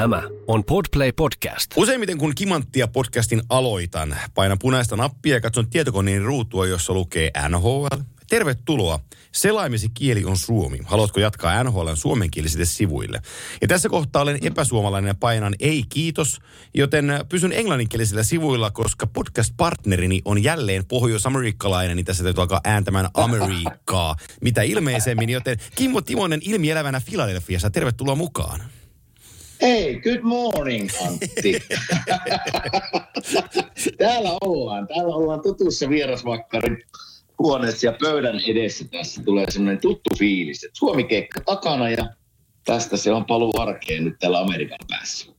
Tämä on Podplay Podcast. Useimmiten kun Kimanttia podcastin aloitan, painan punaista nappia ja katson tietokoneen ruutua, jossa lukee NHL. Tervetuloa. Selaimesi kieli on suomi. Haluatko jatkaa NHLn suomenkielisille sivuille? Ja tässä kohtaa olen epäsuomalainen ja painan ei kiitos, joten pysyn englanninkielisillä sivuilla, koska podcast-partnerini on jälleen pohjois-amerikkalainen, niin tässä täytyy alkaa ääntämään Amerikkaa, mitä ilmeisemmin. Joten Kimmo Timonen ilmielävänä Filadelfiassa, tervetuloa mukaan. Hei, good morning Antti. täällä ollaan, täällä ollaan tutussa vierasmakkarin huoneessa ja pöydän edessä tässä tulee semmoinen tuttu fiilis, että Suomi keikka takana ja tästä se on paluu arkeen nyt täällä Amerikan päässä.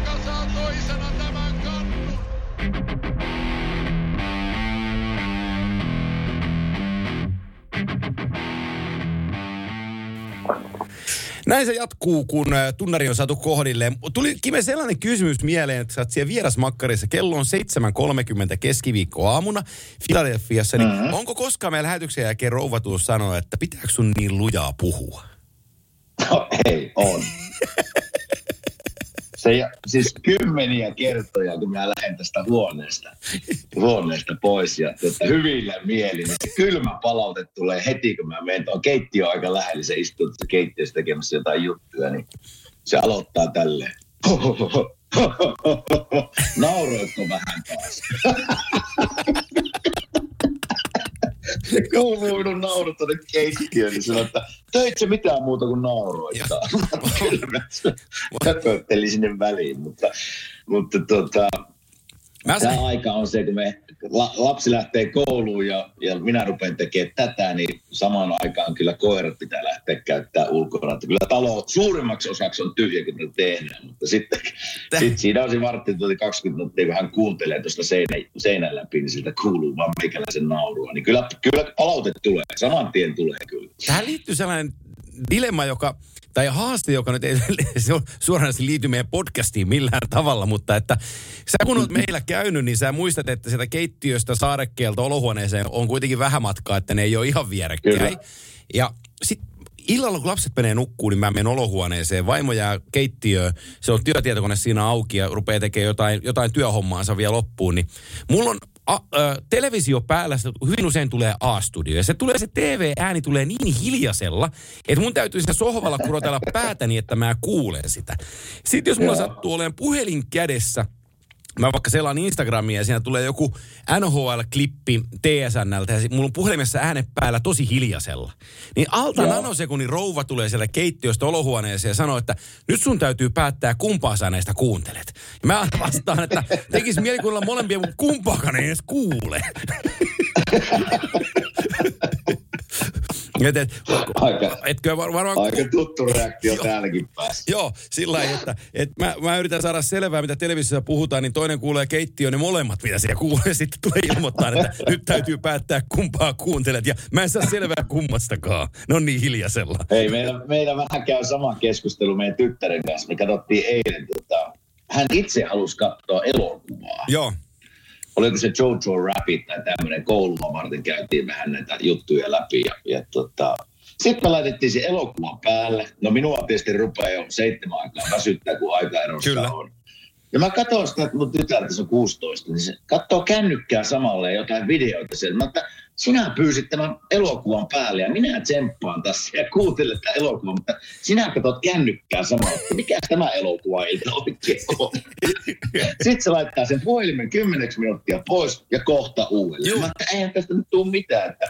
Joka saa toisena tämän kannun. Näin se jatkuu, kun äh, tunnari on saatu kohdilleen. Tuli Kime sellainen kysymys mieleen, että sä oot siellä vierasmakkarissa. Kello on 7.30 keskiviikko aamuna Filadelfiassa. Niin mm-hmm. onko koskaan meidän lähetyksen jälkeen rouva tullut sanoa, että pitääkö sun niin lujaa puhua? No ei, on. Se, siis kymmeniä kertoja, kun mä lähden tästä huoneesta, huoneesta pois ja että hyvillä mielin, niin se kylmä palaute tulee heti, kun mä menen tuon keittiö aika lähellä, se istuu tässä keittiössä tekemässä jotain juttuja, niin se aloittaa tälleen. Nauroitko vähän taas? Kuuluu naurut tuonne keittiöön, niin sanoi, että töit se mitään muuta kuin nauroittaa. Mä sinne väliin, mutta, mutta tota, Mä tämä aika on se, kun me la, lapsi lähtee kouluun ja, ja minä rupean tekemään tätä, niin samaan aikaan kyllä koirat pitää lähteä käyttää ulkona. Että kyllä talo suurimmaksi osaksi on tyhjä, kun me tehdään, mutta sitten sit siinä on se vartti tunti 20 minuuttia, kun hän kuuntelee tuosta seinä, seinän läpi, niin siltä kuuluu vaan meikäläisen naurua. Niin kyllä, kyllä palaute tulee, saman tien tulee kyllä. Tähän liittyy sellainen dilemma, joka, tai haaste, joka nyt ei se on suoranaisesti liity meidän podcastiin millään tavalla, mutta että sä kun oot meillä käynyt, niin sä muistat, että sieltä keittiöstä saarekkeelta olohuoneeseen on kuitenkin vähän matkaa, että ne ei ole ihan vierekkäin. Ja sitten illalla, kun lapset menee nukkuun, niin mä menen olohuoneeseen. Vaimo jää keittiöön, se on työtietokone siinä auki ja rupeaa tekemään jotain, jotain työhommaansa vielä loppuun. Niin mulla on a, ö, televisio päällä, se hyvin usein tulee A-studio. Ja se tulee se TV-ääni tulee niin hiljaisella, että mun täytyy siinä sohvalla kurotella päätäni, että mä kuulen sitä. Sitten jos mulla Joo. sattuu olemaan puhelin kädessä, Mä vaikka selaan Instagramia ja siinä tulee joku NHL-klippi TSNltä ja mulla on puhelimessa ääne päällä tosi hiljaisella. Niin alta Joo. nanosekunnin rouva tulee siellä keittiöstä olohuoneeseen ja sanoo, että nyt sun täytyy päättää kumpaa sä näistä kuuntelet. Ja mä vastaan, että tekis mieli kuunnella molempia, mutta kumpaakaan ei edes kuule. et, et, Aika, etkö var, varmaan... aika tuttu reaktio täälläkin päässä. Joo, sillä lailla, että, että mä, mä, yritän saada selvää, mitä televisiossa puhutaan, niin toinen kuulee keittiön, niin molemmat, mitä siellä kuulee, sitten tulee ilmoittaa, että nyt täytyy päättää, kumpaa kuuntelet, ja mä en saa selvää kummastakaan. Ne on niin hiljaisella. Hei, meillä, meillä vähän käy sama keskustelu meidän tyttären kanssa. Me katsottiin eilen, tota, hän itse halusi katsoa elokuvaa. Joo, Oliko se Jojo Rabbit tai tämmöinen koulua varten käytiin vähän näitä juttuja läpi. Ja, ja tota, sitten me laitettiin se elokuva päälle. No minua tietysti rupeaa jo seitsemän aikaa väsyttää, kun aikaerossa Kyllä. on. Ja mä katson sitä, että mun tytär tässä on 16, niin se katsoo kännykkää samalle jotain videoita siellä. Mä että sinä pyysit tämän elokuvan päälle ja minä tsemppaan tässä ja kuuntelen tätä elokuvaa, mutta sinä katsot kännykkää samalla, että mikä tämä elokuva ilta oikein on. Sitten se laittaa sen puhelimen kymmeneksi minuuttia pois ja kohta uudelleen. Joo. Mä että eihän tästä nyt tule mitään, että,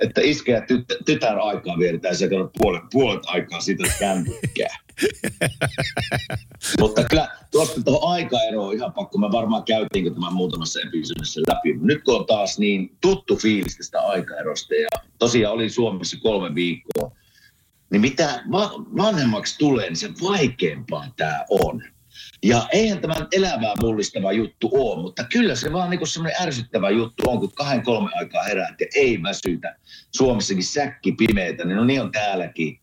että iskä ja tytär, aikaa vietetään katsot puolet, puolet aikaa sitä kännykkää. Mutta kyllä tuosta tuohon aikaeroon on ihan pakko. Me varmaan käytiinkö tämän muutamassa episodissa läpi. Nyt kun on taas niin tuttu fiilis tästä aikaerosta ja tosiaan oli Suomessa kolme viikkoa, niin mitä va- vanhemmaksi tulee, niin se vaikeampaa tämä on. Ja eihän tämä nyt elävää mullistava juttu ole, mutta kyllä se vaan niin semmoinen ärsyttävä juttu on, kun kahden kolme aikaa heräät ja ei väsytä. Suomessakin säkki pimeitä, niin no niin on täälläkin.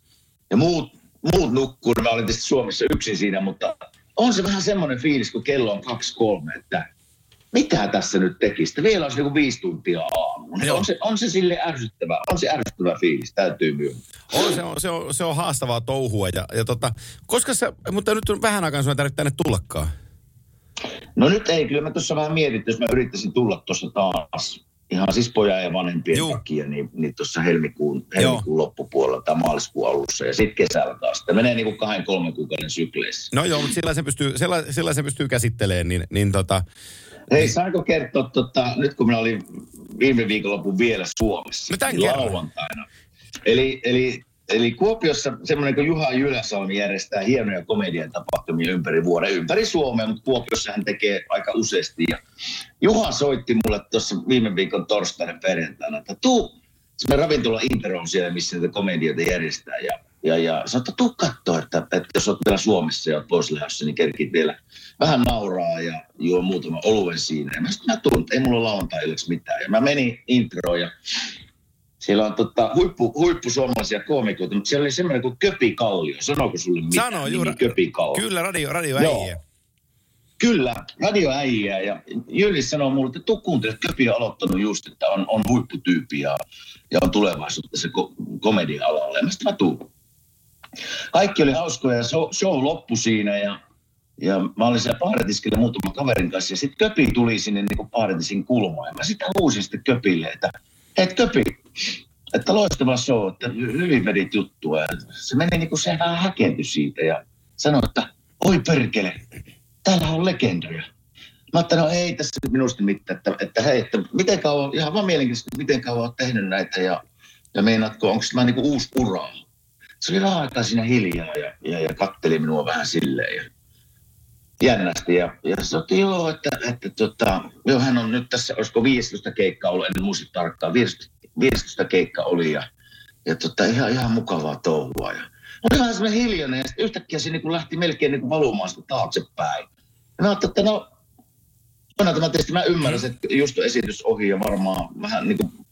Ja muut, muut nukkuu, mä olin tietysti Suomessa yksin siinä, mutta on se vähän semmoinen fiilis, kun kello on kaksi kolme, että mitä tässä nyt tekisi? Vielä olisi joku viisi tuntia aamuun. On se, on se sille ärsyttävä, on se ärsyttävä fiilis, täytyy myöntää. On, se, on, se, on, se on haastavaa touhua. Ja, ja tota, koska se, mutta nyt on vähän aikaa sinua tarvitse tänne tullakaan. No nyt ei, kyllä mä tuossa vähän mietin, jos mä yrittäisin tulla tuossa taas ihan siis pojan ja vanhempien Juh. takia, niin, niin tuossa helmikuun, helmikuun loppupuolella tai maaliskuun alussa ja sitten kesällä taas. Tämä menee niin kuin kahden, kolmen kuukauden sykleissä. No joo, mutta sillä se pystyy, sillä, sillä se pystyy käsittelemään, niin, niin tota, Hei, saanko kertoa, tota, nyt kun minä olin viime viikonlopun vielä Suomessa, no niin lauantaina. Eli, eli, eli Kuopiossa semmoinen kuin Juha Jyläsalmi järjestää hienoja komedian tapahtumia ympäri vuoden, ympäri Suomea, mutta Kuopiossa hän tekee aika useasti. Ja Juha soitti mulle tuossa viime viikon torstaina perjantaina, että tuu, se ravintola Inter on siellä, missä näitä komedioita järjestää. Ja ja, ja sanoi, että tuu katsoa, että, että jos olet vielä Suomessa ja olet pois lähdössä, niin kerkit vielä vähän nauraa ja juo muutama oluen siinä. Ja mä sanoin, mä tuun, ei mulla lauantai mitään. Ja mä menin introon ja siellä on tota, huippu, huippu suomalaisia koomikoita, mutta siellä oli semmoinen kuin Köpi Kallio. Sanooko sulle mitään? Sano, juuri. Köpi Kallio. Kyllä, radio, radio äijä. Kyllä, radioäijä. Ja Jyli sanoi mulle, että tuu kuuntele, Köpi on aloittanut just, että on, on huipputyyppi ja, ja on tulevaisuutta se ko- komedia-alalla. Ja mä sitten mä tuun kaikki oli hauskoja ja show, show loppui siinä ja, ja mä olin siellä paaretiskillä muutaman kaverin kanssa ja sitten Köpi tuli sinne niin kuin paaretisin kulmaan ja mä sitten huusin sitten Köpille, että hei Köpi, että loistava show, että hyvin vedit juttua. Ja se meni niin kuin se vähän häkentyi siitä ja sanoi, että oi perkele, täällä on legendoja. Mä ajattelin, no ei tässä minusta mitään, että, että hei, että miten kauan, ihan vaan mielenkiintoista, miten kauan olet tehnyt näitä ja, ja meinaatko, onko tämä niin uusi uraa? se oli vähän aikaa siinä hiljaa ja, ja, ja katteli minua vähän silleen ja jännästi. Ja, ja se otti joo, että, että tota, joo, hän on nyt tässä, olisiko 15 keikkaa ollut, en muista tarkkaan, 15, 15 keikka oli ja, ja tota, ihan, ihan mukavaa touhua. Ja, oli vähän semmoinen hiljainen ja yhtäkkiä se niin lähti melkein niin valumaan sitä taaksepäin. Ja mä ajattelin, että no, on tämä tietysti mä ymmärrän, että just esitys ohi ja varmaan vähän niin kuin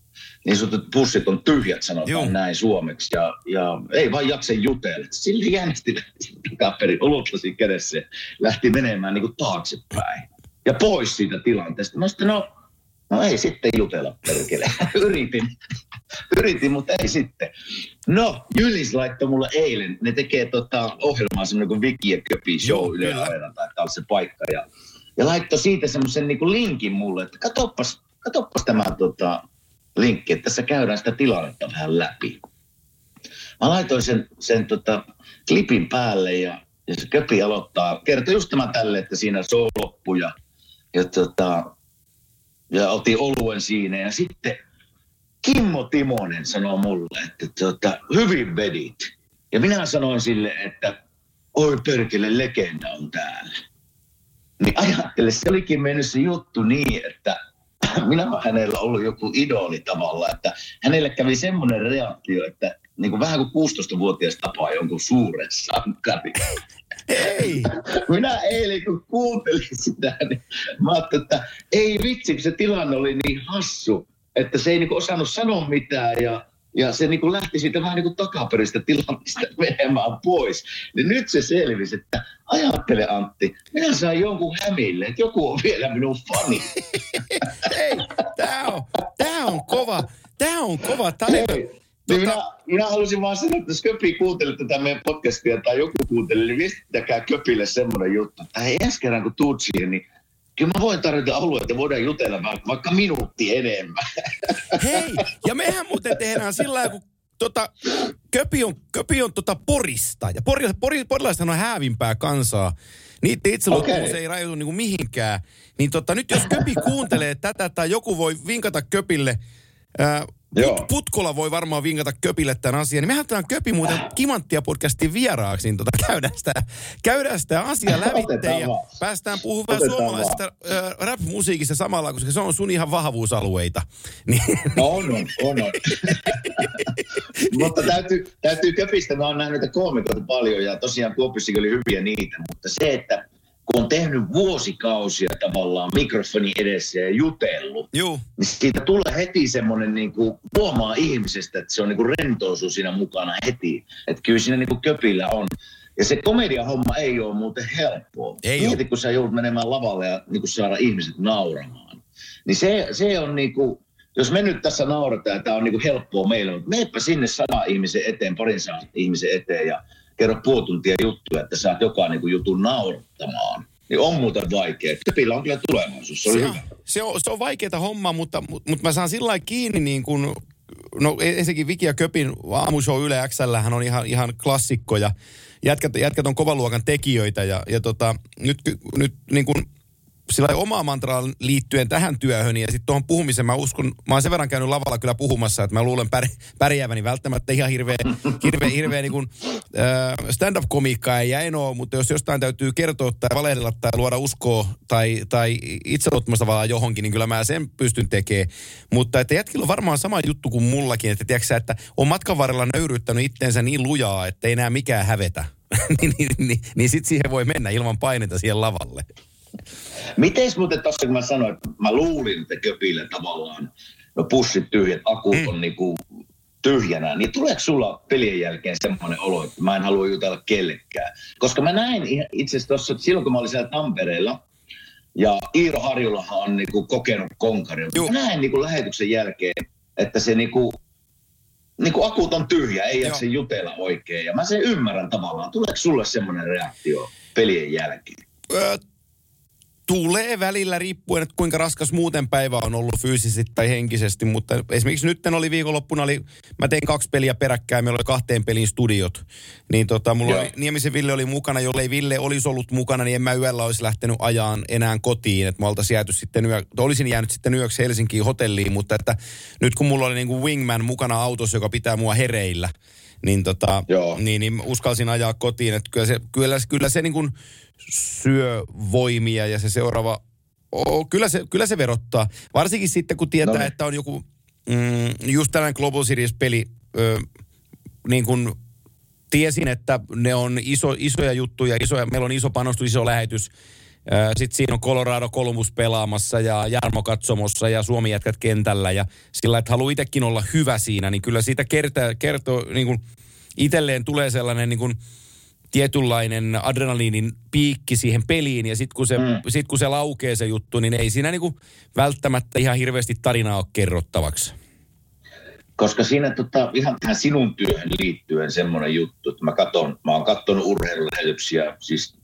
niin sanotut pussit on tyhjät, sanotaan Joo. näin suomeksi. Ja, ja ei vaan jaksa jutella. Sillä jännästi takaperin olutlasi kädessä lähti menemään niin kuin taaksepäin. Ja pois siitä tilanteesta. Mä sitten, no, no ei sitten jutella perkele. Yritin. Yritin, mutta ei sitten. No, Jylis laittoi mulle eilen, ne tekee tota ohjelmaa semmoinen kuin Viki ja Köpi show Yle Areena, tai se paikka. Ja, ja laittoi siitä semmoisen niin linkin mulle, että katoppas, katoppas tämä tota, linkki, että tässä käydään sitä tilannetta vähän läpi. Mä laitoin sen, sen tota, klipin päälle ja, ja se köpi aloittaa, kertoi just tämän tälle, että siinä show loppui ja, ja, tota, ja otin oluen siinä ja sitten Kimmo Timonen sanoo mulle, että tota, hyvin vedit. Ja minä sanoin sille, että oi perkele, legenda on täällä. Niin ajattele, se olikin mennyt se juttu niin, että minä olen hänellä ollut joku idoli tavalla, että hänelle kävi semmoinen reaktio, että niin kuin vähän kuin 16-vuotias tapaa jonkun suuren sankari. Ei. Minä eilen kun kuuntelin sitä, niin mä ajattelin, että ei vitsi, se tilanne oli niin hassu, että se ei niin osannut sanoa mitään ja ja se niin kuin lähti siitä vähän niin kuin takaperistä tilanteesta menemään pois. Niin nyt se selvisi, että ajattele Antti, minä sain jonkun hämille, että joku on vielä minun fani. Ei, tämä on, tää on kova, tämä on kova taito. Niin tota... minä, minä halusin vaan sanoa, että jos Köpi kuuntelee tätä meidän podcastia tai joku kuuntelee, niin viestittäkää Köpille semmoinen juttu, että hei ensi kerran kun tuut siihen, niin Kyllä mä voin tarjota alueita, voidaan jutella vaikka minuutti enemmän. Hei, ja mehän muuten tehdään sillä lailla, kun tota, Köpi on, Köpi on tota Porista. Ja pori, pori, porilaisethan on häävimpää kansaa. Niiden itse okay. ei rajoitu niinku mihinkään. Niin tota, nyt jos Köpi kuuntelee tätä tai joku voi vinkata Köpille, ää, Put, Putkola voi varmaan vinkata Köpille tämän asian. Niin mehän otetaan Köpi muuten Kimanttia podcastin vieraaksi, niin tota, käydään, sitä, käydään sitä asiaa lävitse ja päästään puhumaan suomalaisesta äh, rap-musiikista samalla, koska se on sun ihan vahvuusalueita. Niin. No on, on, on. on. mutta täytyy, täytyy Köpistä, mä oon nähnyt näitä koomikoita paljon ja tosiaan Kuopissakin oli hyviä niitä, mutta se, että kun on tehnyt vuosikausia tavallaan mikrofoni edessä ja jutellut, Juu. niin siitä tulee heti semmoinen, niin kuin, huomaa ihmisestä, että se on niin kuin rentousu siinä mukana heti. Että kyllä siinä niin kuin köpillä on. Ja se komediahomma ei ole muuten helppoa. Ei Mieti, kun sä joudut menemään lavalle ja niin kuin saada ihmiset nauramaan. Niin se, se on niin kuin, jos me nyt tässä naurataan ja tämä on niin kuin helppoa meille, mutta meepä sinne sata ihmisen eteen, parin sadan ihmisen eteen ja kerro puoli tuntia juttuja, että saat joka niin jutun naurattamaan. Niin on muuten vaikea. Köpillä on kyllä tulevaisuus, se oli se, hyvä. se, on, se on vaikeaa hommaa, mutta, mutta, mutta mä saan sillä kiinni niin kuin, no ensinnäkin Viki ja Köpin aamushow Yle XL on ihan, ihan klassikko ja jätkät, jätkät on kovan luokan tekijöitä ja, ja tota, nyt, nyt niin kuin sillä omaa mantraan liittyen tähän työhön ja sitten tuohon puhumiseen mä uskon, mä oon sen verran käynyt lavalla kyllä puhumassa, että mä luulen pär, pärjääväni välttämättä ihan hirveä, hirveä, hirveä niin kuin, äh, stand-up-komiikkaa ei jäin mutta jos jostain täytyy kertoa tai valehdella tai luoda uskoa tai, tai itseluottamusta vaan johonkin, niin kyllä mä sen pystyn tekemään. Mutta että jätkillä on varmaan sama juttu kuin mullakin, että tiedätkö että on matkan varrella nöyryyttänyt itteensä niin lujaa, että ei enää mikään hävetä. niin niin, niin, niin sitten siihen voi mennä ilman paineita siihen lavalle. Miteis muuten tuossa, kun mä sanoin, että mä luulin, että köpillä tavallaan no pussit tyhjät, akut on niinku tyhjänä, niin tuleeko sulla pelien jälkeen semmoinen olo, että mä en halua jutella kellekään? Koska mä näin itse asiassa tuossa, silloin kun mä olin siellä Tampereella, ja Iiro Harjulahan on niinku kokenut konkarin. Juu. Mä näin niinku lähetyksen jälkeen, että se niinku, niinku akut on tyhjä, ei jaksa jutella oikein. Ja mä sen ymmärrän tavallaan. Tuleeko sulle semmoinen reaktio pelien jälkeen? Öö, tulee välillä riippuen, että kuinka raskas muuten päivä on ollut fyysisesti tai henkisesti, mutta esimerkiksi nyt oli viikonloppuna, oli, mä tein kaksi peliä peräkkäin, meillä oli kahteen pelin studiot, niin tota, mulla Joo. oli, Niemisen Ville oli mukana, jollei Ville olisi ollut mukana, niin en mä yöllä olisi lähtenyt ajaan enää kotiin, että mä oltaisiin jääty sitten yö, olisin jäänyt sitten yöksi Helsinkiin hotelliin, mutta että nyt kun mulla oli niin kuin wingman mukana autossa, joka pitää mua hereillä, niin, tota, Joo. niin, niin uskalsin ajaa kotiin, että kyllä se, kyllä, kyllä se niin kuin syö voimia ja se seuraava, oh, kyllä, se, kyllä se verottaa. Varsinkin sitten, kun tietää, No niin. että on joku, mm, just tällainen Global Series-peli, ö, niin kuin tiesin, että ne on iso, isoja juttuja, isoja, meillä on iso panostus, iso lähetys. Sitten siinä on Colorado Columbus pelaamassa ja Jarmo katsomossa ja Suomi jätkät kentällä ja sillä, että haluaa itsekin olla hyvä siinä, niin kyllä siitä kertoo, kertoo niin kuin itselleen tulee sellainen niin kuin tietynlainen adrenaliinin piikki siihen peliin ja sitten kun, se, mm. sit, kun se laukee se juttu, niin ei siinä niin kuin välttämättä ihan hirveästi tarinaa ole kerrottavaksi. Koska siinä tota, ihan tähän sinun työhön liittyen semmoinen juttu, että mä, katon, mä oon katsonut urheilulähetyksiä siis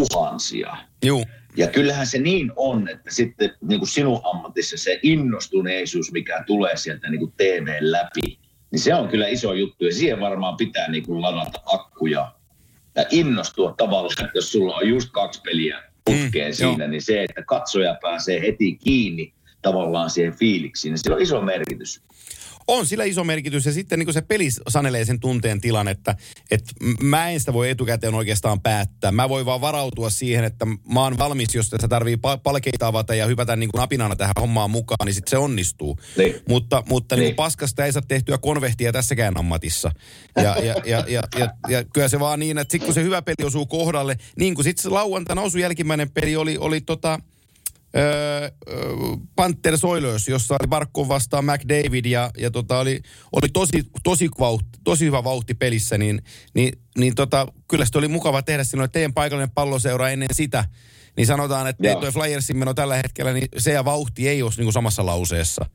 tuhansia. Juu, Ja kyllähän se niin on, että sitten niin kuin sinun ammatissa se innostuneisuus, mikä tulee sieltä niin kuin TV läpi, niin se on kyllä iso juttu. Ja siihen varmaan pitää niin kuin ladata akkuja ja innostua tavallaan, että jos sulla on just kaksi peliä putkeen Mm, siinä, joo. niin se, että katsoja pääsee heti kiinni tavallaan siihen fiiliksiin, niin sillä on iso merkitys. On sillä iso merkitys ja sitten niin se peli sanelee sen tunteen tilan, että, että mä en sitä voi etukäteen oikeastaan päättää. Mä voin vaan varautua siihen, että mä oon valmis, jos tässä tarvii pa- palkeita avata ja hypätä niin kuin napinana tähän hommaan mukaan, niin sitten se onnistuu. Niin. Mutta, mutta niin. Niin. Paskasta ei saa tehtyä konvehtia tässäkään ammatissa. Ja, ja, ja, ja, ja, ja kyllä se vaan niin, että sitten kun se hyvä peli osuu kohdalle, niin kuin sitten se lauantaina osui jälkimmäinen peli oli, oli tota, öö, öö, Panthers Oilers, jossa oli Barkov vastaan McDavid ja, ja tota oli, oli tosi, tosi, vauhti, tosi hyvä vauhti pelissä, niin, niin, niin tota, kyllä se oli mukava tehdä silloin, että teidän paikallinen palloseura ennen sitä, niin sanotaan, että Joo. tuo Flyersin meno tällä hetkellä, niin se ja vauhti ei ole niin samassa lauseessa.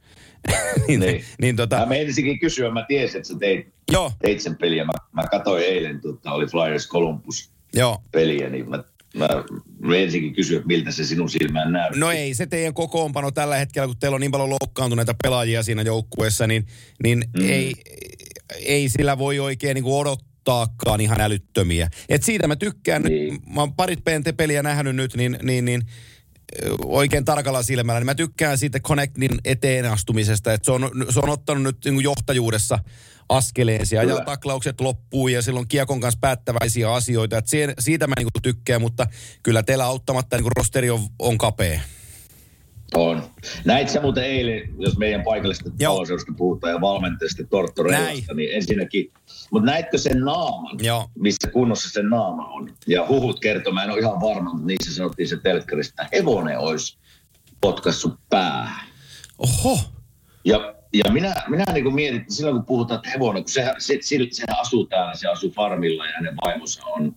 niin, Niin. niin tota, Mä meinasinkin kysyä, mä tiesin, että sä teit, joo, teit sen peliä. Mä, mä katsoin eilen, tota, oli Flyers Columbus joo. peliä, niin mä, mä, ensinkin kysyin, että miltä se sinun silmään näytti. No ei se teidän kokoonpano tällä hetkellä, kun teillä on niin paljon loukkaantuneita pelaajia siinä joukkueessa, niin, niin mm. ei, ei sillä voi oikein niin kuin odottaakaan ihan älyttömiä. Et siitä mä tykkään, Niin. mä oon parit PNT-peliä nähnyt nyt, niin, niin, niin oikein tarkalla silmällä, niin mä tykkään siitä Connectin eteen astumisesta, että se on, se on ottanut nyt niin johtajuudessa askeleen. Siellä ajaa Kyllä. taklaukset loppuun ja silloin kiekon kanssa päättäväisiä asioita. Et siihen, siitä mä niin kuin tykkään, mutta kyllä teillä auttamatta niin kuin rosteri on, on kapea. On. Näit sä muuten eilen, jos meidän paikallista Joo. talouseurosta puhutaan ja valmentajasta Tortto Näin. Reilasta, niin ensinnäkin, mutta näitkö sen naaman, Joo. missä kunnossa se naama on? Ja huhut kertoo, mä en ole ihan varma, mutta niissä sanottiin se telkkarista, että hevonen olisi potkassut päähän. Oho. Ja, ja minä, minä niin kuin mietin, että silloin kun puhutaan, että hevonen, kun sehän, se, se, sehän asuu täällä, se asuu farmilla ja hänen vaimonsa on,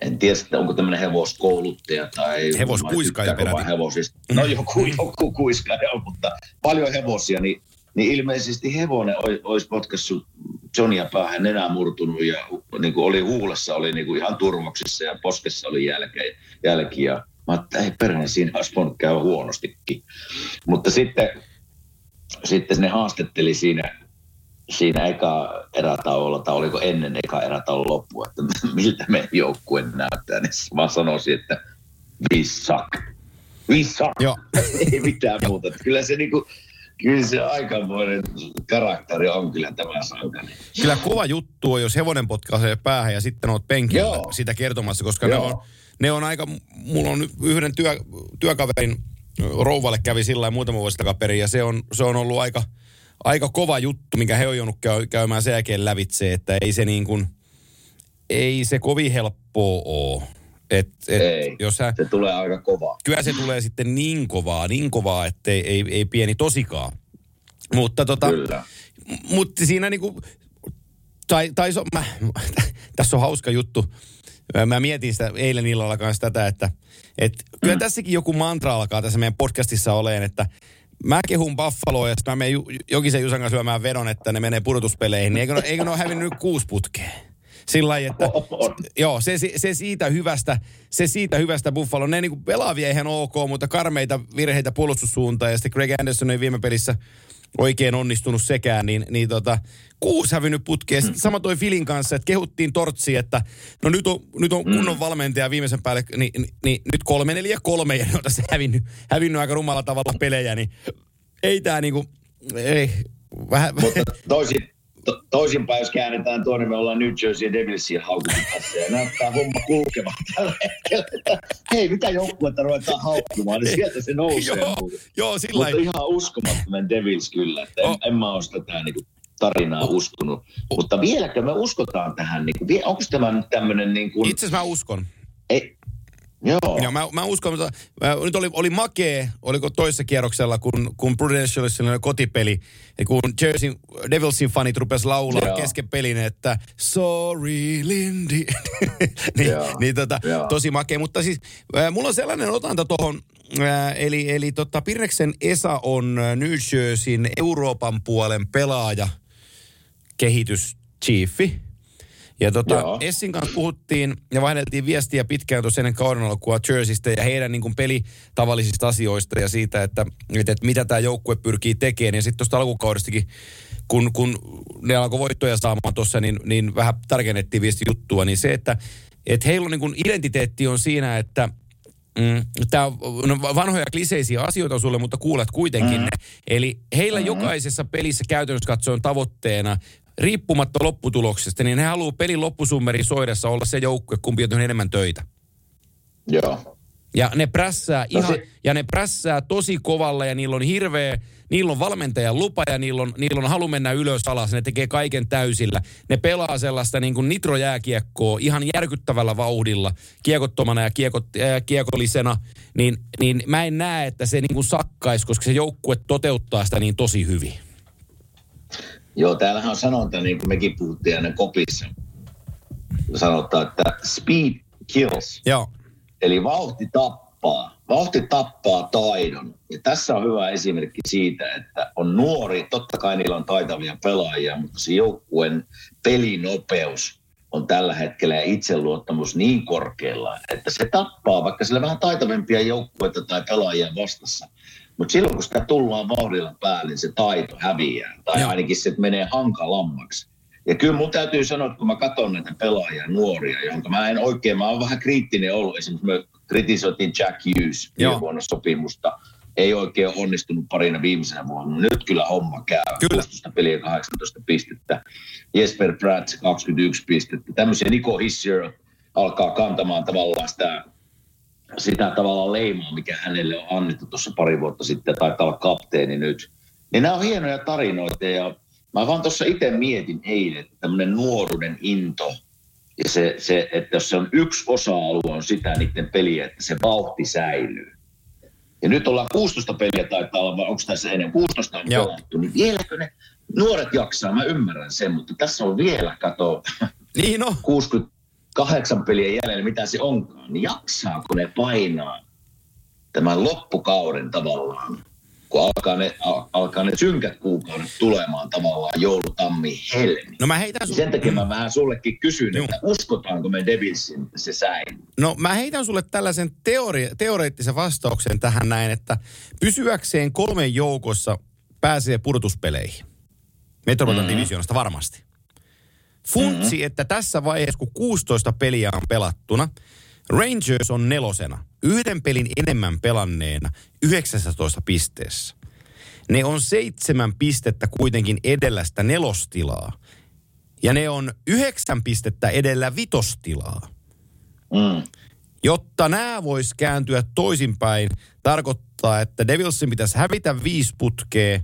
en tiedä, että onko tämmöinen hevoskouluttaja tai... Hevoskuiskaaja peräti. Hevosista. No joku, joku kuiskaaja on, mutta paljon hevosia, niin, niin ilmeisesti hevonen olisi potkassut Johnia päähän, nenä murtunut ja niin kuin oli huulessa, oli niin kuin ihan turvoksissa ja poskessa oli jälke, jälki. Ja mä ajattelin, että ei perheen, siinä olisi voinut käydä huonostikin. Mutta sitten, sitten ne haastatteli siinä, siinä eka erätauolla, tai oliko ennen eka erätauon loppua, että miltä meidän joukkue näyttää. Niin mä sanoisin, että we suck. We suck. Joo. Ei mitään muuta. Kyllä se niinku, kyllä se aikamoinen karakteri on kyllä tämä sankari. Kyllä kova juttu on, jos hevonen potkaisee päähän ja sitten oot penkillä Joo. sitä kertomassa, koska ne Joo. on, ne on aika, mulla on yhden työ, työkaverin rouvalle kävi sillä muutama vuosi takaperin ja se on, se on ollut aika, aika kova juttu, minkä he on joudut käy, käymään sen jälkeen lävitse, että ei se niin kuin, ei se kovin helppoa ole. Et, et, Ei, jos sä, se tulee aika kova. kyllä se tulee sitten niin kovaa, niin kovaa, että ei, ei, ei pieni tosikaan. Mutta tota, Kyllä. Mutta siinä niinku, tai, tai so, mä, tässä on hauska juttu. Mä- Mä mietin sitä eilen illalla kanssa tätä, että et, kyllä Mm. tässäkin joku mantra alkaa tässä meidän podcastissa oleen, että mä kehun Buffaloa ja sitten mä menen Jokisen Jusan kanssa syömään vedon, että ne menee pudotuspeleihin, niin eikö, ne- eikö ne ole hävinnyt nyt kuusi putkeen? Sillä lailla, että On. joo, se, se, se, siitä hyvästä, se siitä hyvästä Buffalo. Ne niinku pelaavia ihan ok, mutta karmeita virheitä puolustussuuntaan. Ja sitten Greg Anderson ei viime pelissä oikein onnistunut sekään, niin, niin tota, kuusi hävinnyt putkeen. Sitten sama toi Filin kanssa, että kehuttiin Tortsi, että no nyt on, nyt on kunnon valmentaja viimeisen päälle, niin, niin, niin nyt kolme, neljä, kolme, ja ne on tässä hävinnyt, hävinnyt aika rumalla tavalla pelejä, niin ei tää niinku, ei, vähän, Mutta toisin, to, toisinpäin, jos käännetään tuonne, niin me ollaan New Jersey Devilsia haukuttu tässä ja näyttää homma kulkevan tällä hetkellä. Että, hei, mitä joukkuetta ruvetaan haukkumaan, niin sieltä se nousee. joo, muuten. joo, sillä Mutta ihan uskomattoman Devils kyllä, että en, Oh. en mä ole tätä niin kuin, tarinaa uskonut. Mutta vieläkö me uskotaan tähän, niin kuin, onko tämä nyt tämmöinen niin kuin, Itse asiassa mä uskon. ei, joo, Joo, mä, mä uskon, että mä, nyt oli, oli makee, oliko toisessa kierroksella, kun, kun Prudentialissa oli kotipeli, ja kun Jersey Devilsin fanit rupes laulaa Joo. kesken pelin, että sorry Lindy, niin, Joo, niin tota, joo. tosi makea. Mutta siis äh, mulla on sellainen otanta tuohon, äh, eli, eli tota, Pirneksen Esa on äh, New Jerseyn Euroopan puolen pelaaja, kehityschiefi. Ja tota, Joo. Essin kanssa puhuttiin ja vaihdeltiin viestiä pitkään tuossa ennen kauden alkua Jerseystä ja heidän niin kuin pelitavallisista asioista ja siitä, että, että, että mitä tämä joukkue pyrkii tekemään. Ja sitten tuosta alkukaudestakin, kun, kun ne alkoi voittoja saamaan tuossa, niin, niin vähän tarkennettiin viesti juttua, niin se, että, että heillä on niin kuin identiteetti on siinä, että Mm, Tämä on no, vanhoja kliseisiä asioita sulle, mutta kuulet kuitenkin ne. Eli heillä jokaisessa pelissä käytännössä katsoen tavoitteena, riippumatta lopputuloksesta, niin he haluaa pelin loppusummeri soidessa olla se joukkue, kumpi on tehnyt enemmän töitä. joo. Ja ne prässää ihan, se- ja ne prässää tosi kovalla ja niillä on hirveä, niillä on valmentajan lupa ja niillä on, niillä on halu mennä ylös alas. Ne tekee kaiken täysillä. Ne pelaa sellaista niin kuin nitrojääkiekkoa ihan järkyttävällä vauhdilla, kiekottomana ja kiekot, äh, kiekollisena. Niin, niin mä en näe, että se niin kuin sakkaisi, koska se joukkue toteuttaa sitä niin tosi hyvin. Joo, täällähän on sanonta, niin kuin mekin puhuttiin aina kopissa. Sanotaan, että speed kills. Joo. Eli vauhti tappaa. Vauhti tappaa taidon. Ja tässä on hyvä esimerkki siitä, että on nuori, totta kai niillä on taitavia pelaajia, mutta se joukkueen pelinopeus on tällä hetkellä ja itseluottamus niin korkealla, että se tappaa, vaikka sillä vähän taitavempia joukkueita tai pelaajia vastassa. Mutta silloin kun sitä tullaan vauhdilla päälle, niin se taito häviää. Tai Joo. ainakin se menee hankalammaksi. Ja kyllä mun täytyy sanoa, että kun mä katson näitä pelaajia, nuoria, jonka mä en oikein, mä oon vähän kriittinen ollut. Esimerkiksi me kritisoitiin Jack Hughes vuonna sopimusta. Ei oikein onnistunut parina viimeisenä vuonna. Nyt kyllä homma käy. Kyllä. 16 peliä 18 pistettä. Jesper Pratt 21 pistettä. Tämmöisiä Nico Hissier alkaa kantamaan tavallaan sitä sitä tavallaan leimaa, mikä hänelle on annettu tuossa pari vuotta sitten, taitaa olla kapteeni nyt. Niin nämä on hienoja tarinoita ja mä vaan tuossa itse mietin eilen, että tämmöinen nuoruuden into ja se, se, että jos se on yksi osa-alue on sitä niiden peliä, että se vauhti säilyy. Ja nyt ollaan 16 peliä taitaa olla, vai onko tässä enemmän? 16 on pelattu, niin vieläkö ne nuoret jaksaa, mä ymmärrän sen, mutta tässä on vielä, kato, Niin no, 68 peliä jäljellä, mitä se onkaan, niin jaksaako ne painaa tämän loppukauden tavallaan, kun alkaa ne, al- alkaa ne synkät kuukaudet tulemaan tavallaan joulu, tammi, helmi. no mä heitän sun, Sen takia mä vähän sullekin kysyn, Joo. että uskotaanko me Devilsin, se säilyy? no mä heitän sulle tällaisen teori, teoreettisen vastauksen tähän näin, että pysyäkseen kolmen joukossa pääsee pudotuspeleihin. Metropolitan mm-hmm. divisioonasta varmasti. Funtsi, mm-hmm. että tässä vaiheessa, kun 16 peliä on pelattuna, Rangers on nelosena, yhden pelin enemmän pelanneena, 19 pisteessä. Ne on seitsemän pistettä kuitenkin edellä sitä nelostilaa. Ja ne on yhdeksän pistettä edellä vitostilaa. Mm. Jotta nämä vois kääntyä toisinpäin, tarkoittaa, että Devilsin pitäisi hävitä viisi putkea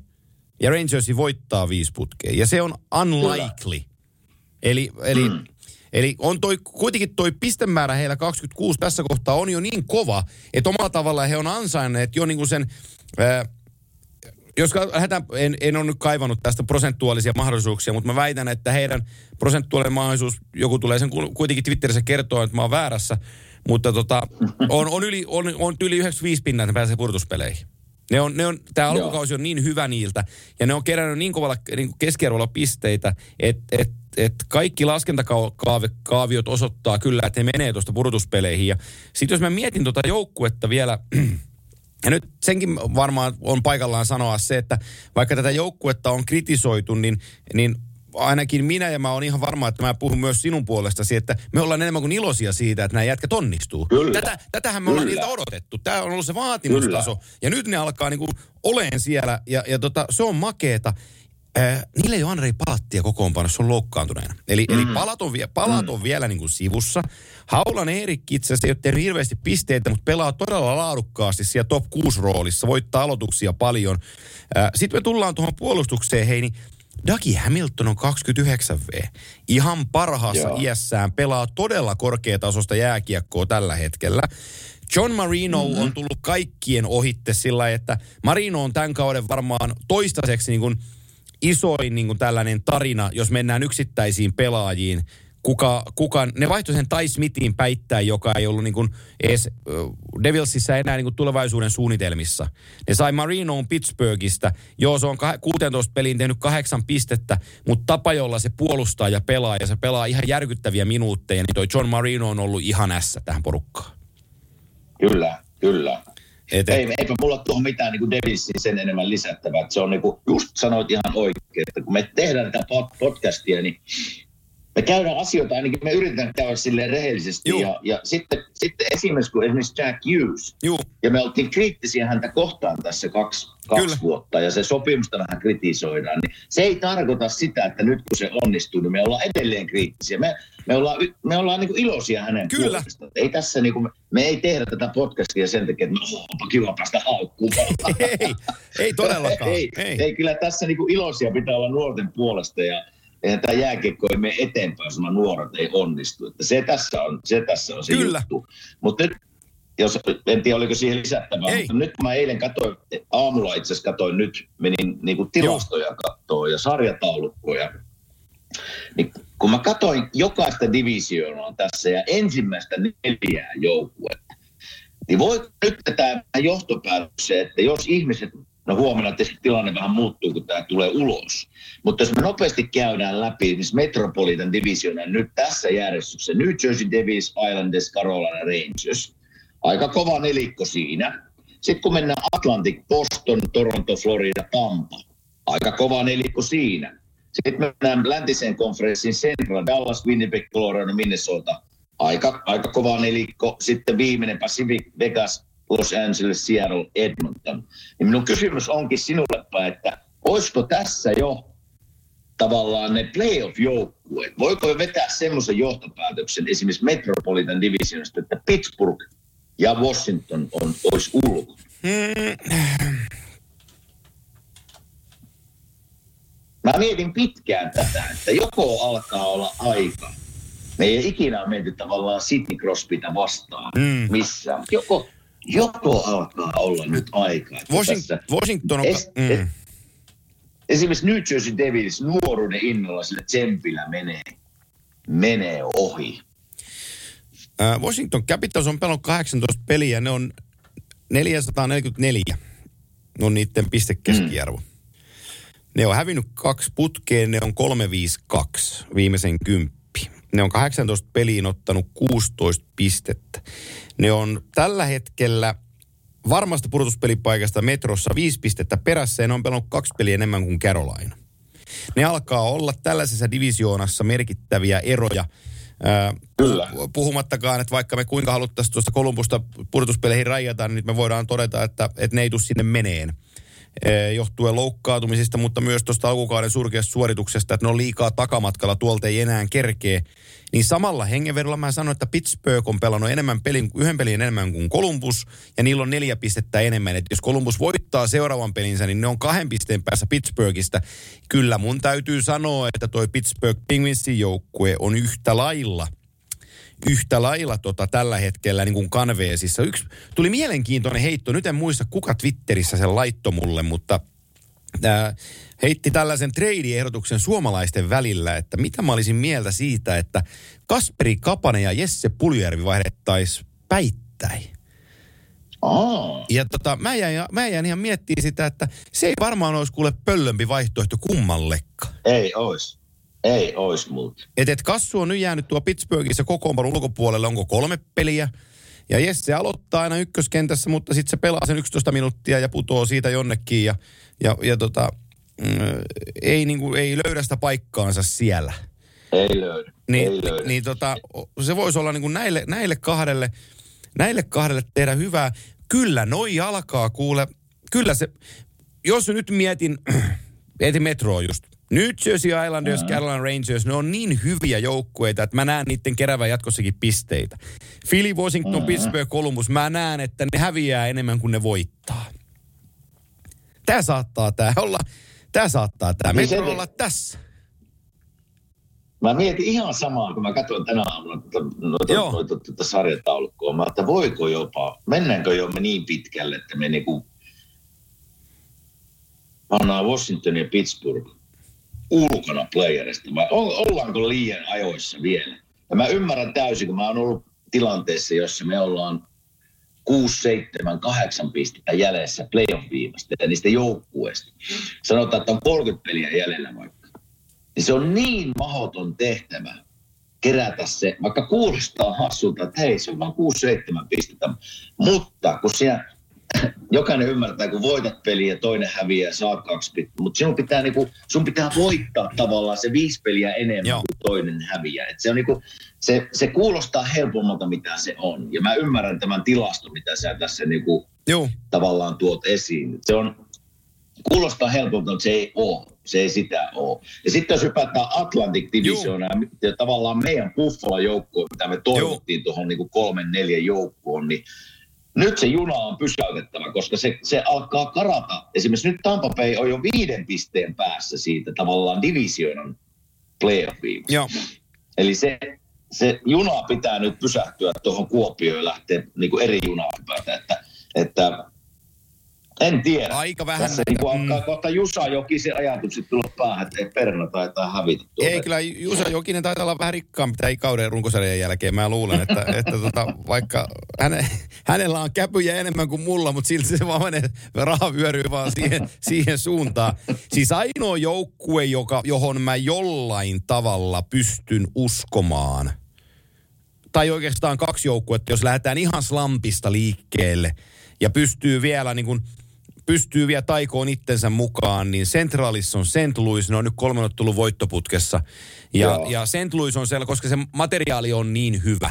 ja Rangersin voittaa viisi putkea. Ja se on unlikely. Eli, eli, mm. eli on toi, kuitenkin toi pistemäärä heillä 26 tässä kohtaa on jo niin kova, että omalla tavallaan he on ansainneet jo niinku sen... Ää, jos lähdetään, en, en ole nyt kaivannut tästä prosentuaalisia mahdollisuuksia, mutta mä väitän, että heidän prosentuaalinen mahdollisuus, joku tulee sen ku- kuitenkin Twitterissä kertoa, että mä oon väärässä, mutta tota, on, on, yli, on, on yli 95 pinnaa, että ne pääsee pudotuspeleihin. Ne on, ne on, tämä alkukausi on niin hyvä niiltä, ja ne on kerännyt niin kovalla niin keskiarvolla pisteitä, että et, et kaikki laskentakaaviot osoittaa kyllä, että he menee tuosta pudotuspeleihin. Ja sitten jos mä mietin tuota joukkuetta vielä, ja nyt senkin varmaan on paikallaan sanoa se, että vaikka tätä joukkuetta on kritisoitu, niin, niin ainakin minä ja mä oon ihan varma, että mä puhun myös sinun puolestasi, että me ollaan enemmän kuin iloisia siitä, että nämä jätkät onnistuu. Kyllä. Tätä, tätähän me ollaan Kyllä. niiltä odotettu. Tämä on ollut se vaatimustaso. Ja nyt ne alkaa niinku oleen siellä ja, ja tota, se on makeeta. Äh, niillä ei ole Andrei Palattia kokoonpanossa, on loukkaantuneena. Eli, mm. eli palat on, vie, palat on vielä niin kuin sivussa. Haulan Erik itse asiassa ei ole tehnyt hirveästi pisteitä, mutta pelaa todella laadukkaasti siellä top 6 roolissa, voittaa aloituksia paljon. Äh, Sitten me tullaan tuohon puolustukseen, hei, niin Dougie Hamilton on 29V. Ihan parhaassa Joo. iässään pelaa todella korkeatasosta jääkiekkoa tällä hetkellä. John Marino mm-hmm. on tullut kaikkien ohitte sillä että Marino on tämän kauden varmaan toistaiseksi niin kuin isoin niin kuin tällainen tarina, jos mennään yksittäisiin pelaajiin. Kuka, kuka, ne vaihtoi sen Ty Smithiin päittäin, joka ei ollut niin kuin edes Devilsissä enää niin kuin tulevaisuuden suunnitelmissa. Ne sai Marinoon Pittsburghista. Joo, se on kah- 16 peliin tehnyt kahdeksan pistettä, mutta tapa, jolla se puolustaa ja pelaa, ja se pelaa ihan järkyttäviä minuutteja, niin toi John Marino on ollut ihan ässä tähän porukkaan. Kyllä, kyllä. Et, Ei, eipä mulla ole tuohon mitään niin Devilsiin sen enemmän lisättävää. Se on niin kuin, just sanoit ihan oikein, että kun me tehdään tätä pod- podcastia, niin me käydään asioita, ainakin me yritetään käydä silleen rehellisesti. Juu. Ja, ja sitten, sitten esimerkiksi kun esimerkiksi Jack Hughes, Juu, ja me oltiin kriittisiä häntä kohtaan tässä kaksi, kaksi Kyllä. vuotta, ja se sopimusta vähän kritisoidaan, niin se ei tarkoita sitä, että nyt kun se onnistuu, niin me ollaan edelleen kriittisiä. Me, me ollaan, me ollaan niin iloisia hänen Kyllä. puolestaan. Ei tässä niin kuin, me ei tehdä tätä podcastia sen takia, että no, onpa kiva päästä haukkumaan. ei, ei todellakaan. ei, ei. ei, kyllä tässä niin kuin iloisia pitää olla nuorten puolesta ja eihän tämä jääkiekko ei mene eteenpäin, jos nuoret ei onnistu. Että se tässä on se, tässä on se Kyllä. juttu. Mutta nyt, jos, en tiedä oliko siihen lisättävää, Ei. mutta nyt kun mä eilen katsoin, aamulla itse asiassa katsoin nyt, menin niin kuin tilastoja katsoa ja sarjataulukkoja, niin kun mä katsoin jokaista divisioonaa tässä ja ensimmäistä neljää joukkuetta, niin voi nyt tämä johtopäätökseen, että jos ihmiset, no huomenna tietysti tilanne vähän muuttuu, kun tämä tulee ulos. Mutta jos me nopeasti käydään läpi, niin Metropolitan Divisionan nyt tässä järjestyksessä, New Jersey Devils, Islanders, Carolina Rangers. Aika kova nelikko siinä. Sitten kun mennään Atlantic, Boston, Toronto, Florida, Tampa. Aika kova nelikko siinä. Sitten mennään läntiseen konferenssin Central, Dallas, Winnipeg, Colorado, Minnesota. Aika, aika kova nelikko. Sitten viimeinen Pacific, Vegas, Los Angeles, Seattle, Edmonton. Niin minun kysymys onkin sinulle että olisiko tässä jo tavallaan ne playoff-joukkueet, voiko me vetää semmoisen johtopäätöksen esimerkiksi Metropolitan Divisionista, että Pittsburgh ja Washington on, olisi ulkona. Mä mietin pitkään tätä, että joko alkaa olla aika. Me ei ikinä menty tavallaan Sidney Crosbyta vastaan mm. missään. Joko, joko alkaa olla nyt aika. Washington, Washington on... Es- Mm. Esimerkiksi New Jersey Devils nuoruuden innolla sillä tsempillä menee, menee ohi. Äh, Washington Capitals on pelannut 18 peliä, ne on 444. Ne on niiden pistekeskiarvo. Mm. Ne on hävinnyt kaksi putkeen, ne on 352 viimeisen kymppi. Ne on 18 peliin ottanut 16 pistettä. Ne on tällä hetkellä varmasta pudotuspelipaikasta metrossa viisi pistettä perässä ja ne on pelannut kaksi peliä enemmän kuin Carolina. Ne alkaa olla tällaisessa divisioonassa merkittäviä eroja. Kyllä. Puhumattakaan, että vaikka me kuinka haluttaisiin tuosta Kolumbusta pudotuspeleihin rajata, niin nyt me voidaan todeta, että, että ne ei tule sinne meneen. Ee, johtuen loukkaantumisista, mutta myös tuosta alkukauden surkeasta suorituksesta, että ne on liikaa takamatkalla, tuolta ei enää kerkee. Niin samalla hengenvedolla mä sanon, että Pittsburgh on pelannut enemmän pelin, yhden pelin enemmän kuin Columbus, ja niillä on neljä pistettä enemmän. Et jos Columbus voittaa seuraavan pelinsä, niin ne on kahden pisteen päässä Pittsburghista. Kyllä mun täytyy sanoa, että toi Pittsburgh Penguinsin joukkue on yhtä lailla yhtä lailla tota, tällä hetkellä niin kuin kanveesissa. Yksi tuli mielenkiintoinen heitto, nyt en muista kuka Twitterissä sen laittoi mulle, mutta ää, heitti tällaisen trade-ehdotuksen suomalaisten välillä, että mitä mä olisin mieltä siitä, että Kasperi Kapanen ja Jesse Puljärvi vaihdettaisiin päittäin. Aa, Ja tota, mä, jäin, mä jäin ihan miettimään sitä, että se ei varmaan olisi kuule pöllömpi vaihtoehto kummallekaan. ei ois. Ei ois muuten. Et, et Kassu on nyt jäänyt tuo Pittsburghissa kokoonpanon ulkopuolelle, onko kolme peliä. Ja Jesse aloittaa aina ykköskentässä, mutta sitten se pelaa sen 11 minuuttia ja putoo siitä jonnekin. Ja, ja, ja tota, mm, ei, niinku, ei löydä sitä paikkaansa siellä. Ei löydy. Niin, ei löydy. niin tota, se voisi olla niinku näille, näille, kahdelle, näille kahdelle tehdä hyvää. Kyllä, noi alkaa kuule. Kyllä se, jos nyt mietin, mietin metroa just. New Jersey Islanders, mm-hmm. Carolina Rangers, ne on niin hyviä joukkueita, että mä näen niiden kerävän jatkossakin pisteitä. Philly, Washington. Pittsburgh, Columbus, mä näen, että ne häviää enemmän kuin ne voittaa. Tää saattaa tää olla, tää saattaa tää Niin se- metro olla tässä. Mä mietin ihan samaa, kun mä katsoin tänä aamuna tuota, noita, Joo. noita, tuota sarjataulukkoa. Mä että voiko jopa, mennäänkö jo me niin pitkälle, että me niinku pannaan Washington ja Pittsburgh ulkona playerista. Vai ollaanko liian ajoissa vielä? Ja mä ymmärrän täysin, kun mä oon ollut tilanteessa, jossa me ollaan 6, 7, 8 pistettä jäljessä playoff-viivasta ja niistä joukkueista. Sanotaan, että on 30 peliä jäljellä vaikka niin se on niin mahdoton tehtävä kerätä se, vaikka kuulostaa hassulta, että hei, se on vain 6-7 pistettä. Mutta kun siellä jokainen ymmärtää, kun voitat peliä ja toinen häviää ja saa kaksi pistettä, mutta sinun pitää, niinku, sun pitää voittaa tavallaan se viisi peliä enemmän Joo. Kuin toinen häviää. Et se, on niinku, se, se kuulostaa helpommalta, mitä se on. Ja mä ymmärrän tämän tilaston, mitä sä tässä niinku, Joo, tavallaan tuot esiin. Se on, kuulostaa helpolta, mutta se ei ole. Se ei sitä ole. Ja sitten jos hypätään Atlantic Divisionaan, ja tavallaan meidän Buffalo-joukkoon, mitä me toivottiin tuohon niin kolmen, neljän joukkoon, niin nyt se juna on pysäytettävä, koska se, se alkaa karata. Esimerkiksi nyt Tampa Bay on jo viiden pisteen päässä siitä tavallaan divisionan playoffiin. joo. Eli se, se juna pitää nyt pysähtyä tuohon Kuopioon ja lähteä niin kuin eri junaan hypätä, että, että en tiedä. Aika vähän Tässä niin mm. alkaa kohta Jusa Jokisen ajatukset tulla päähän, että perna taitaa hävitä tuolle. Ei, kyllä Jusa Jokinen taitaa olla vähän rikkaampi tämän kauden runkosarjan jälkeen. Mä luulen, että, että tota, vaikka häne, hänellä on käpyjä enemmän kuin mulla, mutta silti se vaan menee, raha vyöryy vaan siihen, siihen suuntaan. Siis ainoa joukkue, joka, johon mä jollain tavalla pystyn uskomaan, tai oikeastaan kaksi joukkuetta, jos lähdetään ihan slampista liikkeelle ja pystyy vielä niin kuin pystyy vielä taikoon itsensä mukaan, niin Centralissa on St. Louis, ne on nyt kolmen ottelun voittoputkessa. Ja, Joo. ja St. Louis on siellä, koska se materiaali on niin hyvä,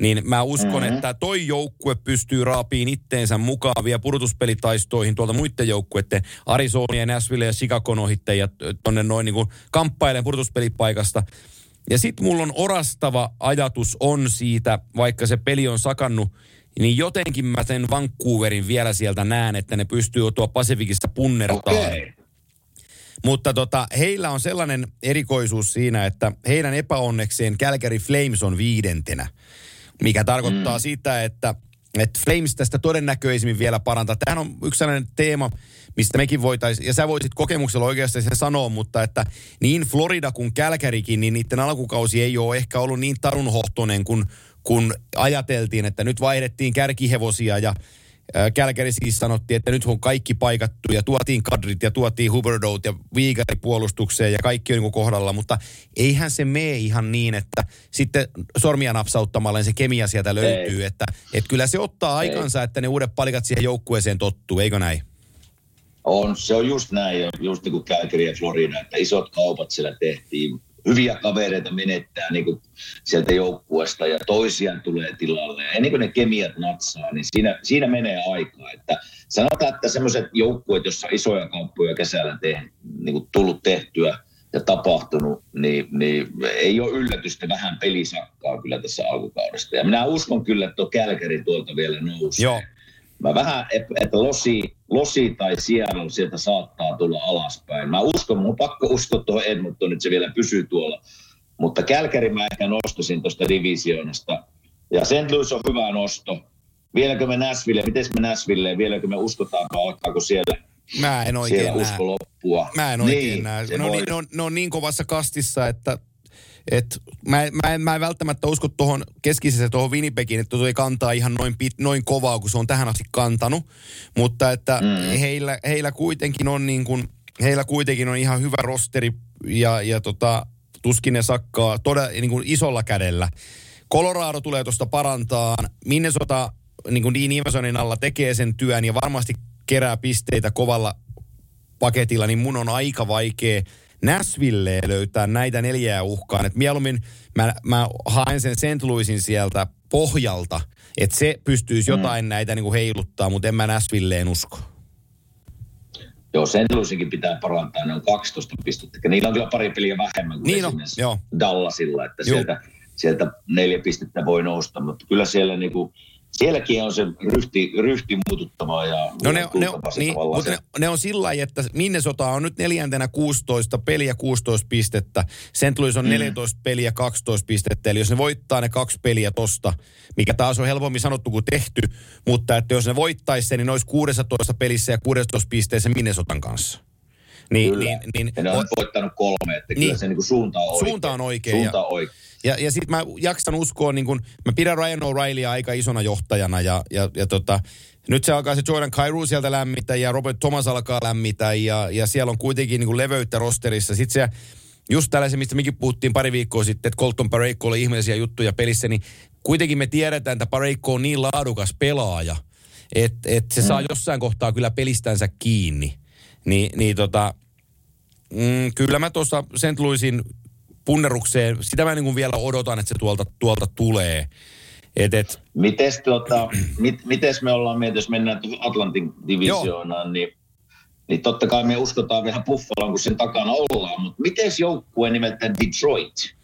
niin mä uskon, mm-hmm. että toi joukkue pystyy raapiin itteensä mukaan vielä pudotuspelitaistoihin tuolta muiden joukkueiden Arizona ja Nashville ja Chicagon ohitte ja tonne noin niin kuin kamppailen pudotuspelipaikasta. Ja sit mulla on orastava ajatus on siitä, vaikka se peli on sakannut niin jotenkin mä sen Vancouverin vielä sieltä näen, että ne pystyy tuo Pasifikista punnertaan. Okei. Mutta tota, heillä on sellainen erikoisuus siinä, että heidän epäonnekseen Calgary Flames on viidentenä, mikä tarkoittaa mm. sitä, että, että Flames tästä todennäköisimmin vielä parantaa. Tämähän on yksi sellainen teema, mistä mekin voitaisiin, ja sä voisit kokemuksella oikeasti sen sanoa, mutta että niin Florida kuin Calgarykin, niin niiden alkukausi ei ole ehkä ollut niin tarunhohtoinen kuin kun ajateltiin, että nyt vaihdettiin kärkihevosia ja Kälkäri siis sanottiin, että nyt on kaikki paikattu ja tuotiin kadrit ja tuotiin Huberdout ja Viigari puolustukseen ja kaikki on niin kohdalla, mutta eihän se mene ihan niin, että sitten sormia napsauttamalla se kemia sieltä löytyy, että, että kyllä se ottaa aikansa, että ne uudet palikat siihen joukkueeseen tottuu, eikö näin? On, se on just näin, just niin kuin Calgary ja Florida, että isot kaupat siellä tehtiin hyviä kavereita menettää niin kuin sieltä joukkueesta ja toisiaan tulee tilalle. Ja ennen kuin ne kemiat natsaa, niin siinä, siinä menee aikaa. Että sanotaan, että sellaiset joukkueet, joissa isoja kauppoja kesällä te, niin kuin tullut tehtyä ja tapahtunut, niin, niin ei ole yllätystä vähän pelisakkaa kyllä tässä alkukaudesta. Ja minä uskon kyllä, että tuo Kälkäri tuolta vielä nousee. Joo. Mä vähän, että Losi, Losi tai Seattle sieltä saattaa tulla alaspäin. Mä uskon, mun on pakko uskoa tuohon Edmonton, että se vielä pysyy tuolla. Mutta Kälkäri mä ehkä nostasin tuosta divisioonasta. Ja St. Louis on hyvä nosto. Vieläkö me Nashville, miten me Nashville, vieläkö me uskotaan, alkaako siellä, Mä en oikein siellä näe. usko loppua. Mä en oikein niin, näe. Ne on, voi- niin, ne, on, ne on niin kovassa kastissa, että et mä, mä, mä en välttämättä usko tuohon keskisessä tuohon Winnipegiin, että tuo kantaa ihan noin, pit, noin kovaa, kun se on tähän asti kantanut. Mutta että mm. heillä, heillä, kuitenkin on niin kuin, heillä kuitenkin on ihan hyvä rosteri ja, ja tota, tuskin ne sakkaa todella niin kuin isolla kädellä. Colorado tulee tuosta parantaa. Minnesota niin kuin Dean Iversonin alla tekee sen työn ja varmasti kerää pisteitä kovalla paketilla, niin mun on aika vaikea Nashville löytää näitä neljää uhkaan. Et mieluummin mä, mä haen sen St. Louisin sieltä pohjalta, että se pystyisi jotain näitä niin kuin heiluttaa, mutta en mä Nashvilleen usko. Joo, sen Louisinkin pitää parantaa, ne on 12 pistettä. Niillä on kyllä pari peliä vähemmän kuin Niin on, joo. Dallasilla, että sieltä, sieltä neljä pistettä voi nousta, mutta kyllä siellä niinku, sielläkin on se ryhti, ryhti muututtavaa ja No ne, ne, niin, mutta ne, ne on sillä lailla, että Minnesota on nyt neljäntenä 16 peliä 16 pistettä. St. Louis on 14 peliä 12 pistettä. Eli jos ne voittaa ne kaksi peliä tosta, mikä taas on helpommin sanottu kuin tehty, mutta että jos ne voittaisi sen, niin ne olisi 16 pelissä ja 16 pisteessä Minnesotan kanssa. Niin, Kyllä. niin, niin, ja ne on voittanut kolme, että kyllä Niin. se niinku suunta on oikein. Suunta on oikein, Suunta on oikein. Ja, ja sitten mä jaksan uskoa, niin kun, mä pidän Ryan O'Reillya aika isona johtajana ja, ja, ja tota, nyt se alkaa se Jordan Cairo sieltä lämmitä ja Robert Thomas alkaa lämmitä ja, ja siellä on kuitenkin niin kuin leveyttä rosterissa. Sitten se, just tällaisen, mistä mekin puhuttiin pari viikkoa sitten, että Colton Parayko oli ihmeellisiä juttuja pelissä, niin kuitenkin me tiedetään, että Parayko on niin laadukas pelaaja, että et se saa jossain kohtaa kyllä pelistänsä kiinni. Ni, niin tota, mm, kyllä mä tuossa St. Louisin punnerukseen, sitä mä niin kuin vielä odotan, että se tuolta, tuolta tulee. Et, et, Mites, tota, mit, mites me ollaan mieltä, jos mennään Atlantin divisioonaan, niin, niin totta kai me uskotaan vähän Buffaloon, kun sen takana ollaan, mutta mites joukkue nimeltään Detroit?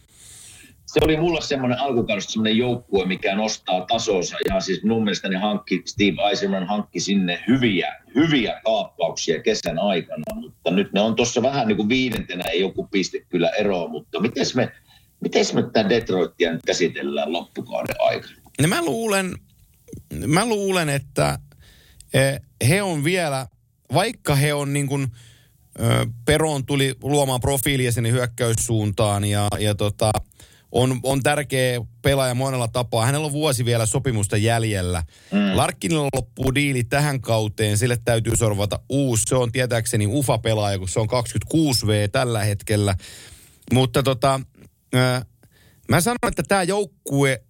Se oli mulle semmoinen alkukaudesta semmoinen joukkue, mikä nostaa tasonsa. Ihan siis mun mielestä ne hankki, Steve Eiserman hankki sinne hyviä, hyviä kaappauksia kesän aikana, mutta nyt ne on tuossa vähän niin kuin viidentenä, ei joku piste kyllä eroa, mutta mites me, mites me tätä Detroitia nyt käsitellään loppukauden aikana? niin mä luulen, mä luulen, että eh, he on vielä, vaikka he on niin kuin, ö, Peron tuli luomaan profiilia sinne hyökkäyssuuntaan ja, ja tota, on, on tärkeä pelaaja monella tapaa. Hänellä on vuosi vielä sopimusta jäljellä. Mm. Larkkinilla loppuu diili tähän kauteen, sille täytyy sorvata uusi. Se on tietääkseni UFA-pelaaja, kun se on 26V tällä hetkellä. Mutta tota, ö, mä sanon, että tämä joukkue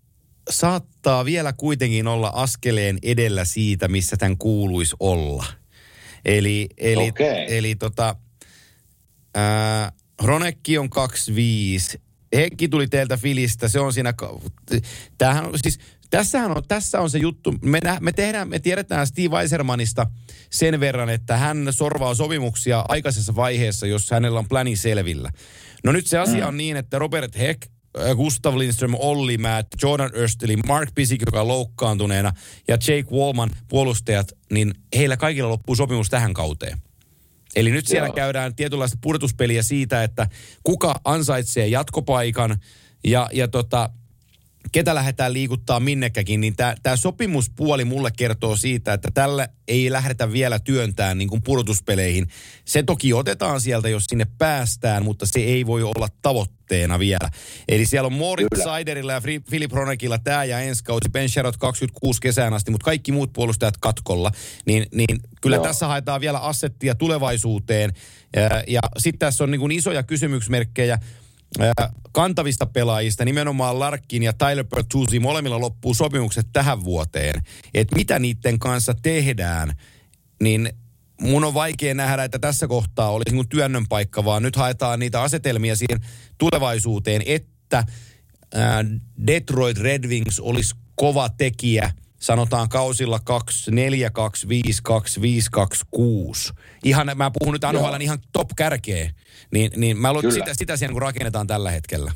saattaa vielä kuitenkin olla askeleen edellä siitä, missä tämän kuuluisi olla. Eli, eli, Okei. eli tota, ää, Ronekki on 25. Henkki tuli teiltä Filistä, se on siinä, tämähän on siis, tässähän on, tässä on se juttu, me, nä, me, tehdään, me tiedetään Steve Eisermanista sen verran, että hän sorvaa sopimuksia aikaisessa vaiheessa, jos hänellä on pläni selvillä. No nyt se asia on niin, että Robert Heck Gustav Lindström, Olli Matt, Jordan Östeli, Mark Pisik, joka on loukkaantuneena, ja Jake Wallman puolustajat, niin heillä kaikilla loppuu sopimus tähän kauteen. Eli nyt siellä Joo. käydään tietynlaista pudotuspeliä siitä, että kuka ansaitsee jatkopaikan ja, ja tota, ketä lähdetään liikuttaa minnekäkin, niin tämä sopimuspuoli mulle kertoo siitä, että tällä ei lähdetä vielä työntään niin kuin pudotuspeleihin. Se toki otetaan sieltä, jos sinne päästään, mutta se ei voi olla tavoitteena vielä. Eli siellä on Moritz Kyllä. Seiderillä ja Philip Ronekilla tämä ja ensi kausi, Ben Sherrod 26 kesään asti, mutta kaikki muut puolustajat katkolla. Niin, niin kyllä Joo. tässä haetaan vielä assettia tulevaisuuteen. Ja, ja sitten tässä on niin kuin isoja kysymysmerkkejä kantavista pelaajista, nimenomaan Larkin ja Tyler Bertuzzi, molemmilla loppuu sopimukset tähän vuoteen. Että mitä niiden kanssa tehdään, niin mun on vaikea nähdä, että tässä kohtaa olisi niin työnnön paikka, vaan nyt haetaan niitä asetelmia siihen tulevaisuuteen, että Detroit Red Wings olisi kova tekijä, sanotaan kausilla 2, 4, 2, 5, 2, 5, 2, 6. Ihan, mä puhun nyt. NHL ihan top kärkeä, niin, niin mä luulen, sitä, sitä siellä niin kuin rakennetaan tällä hetkellä.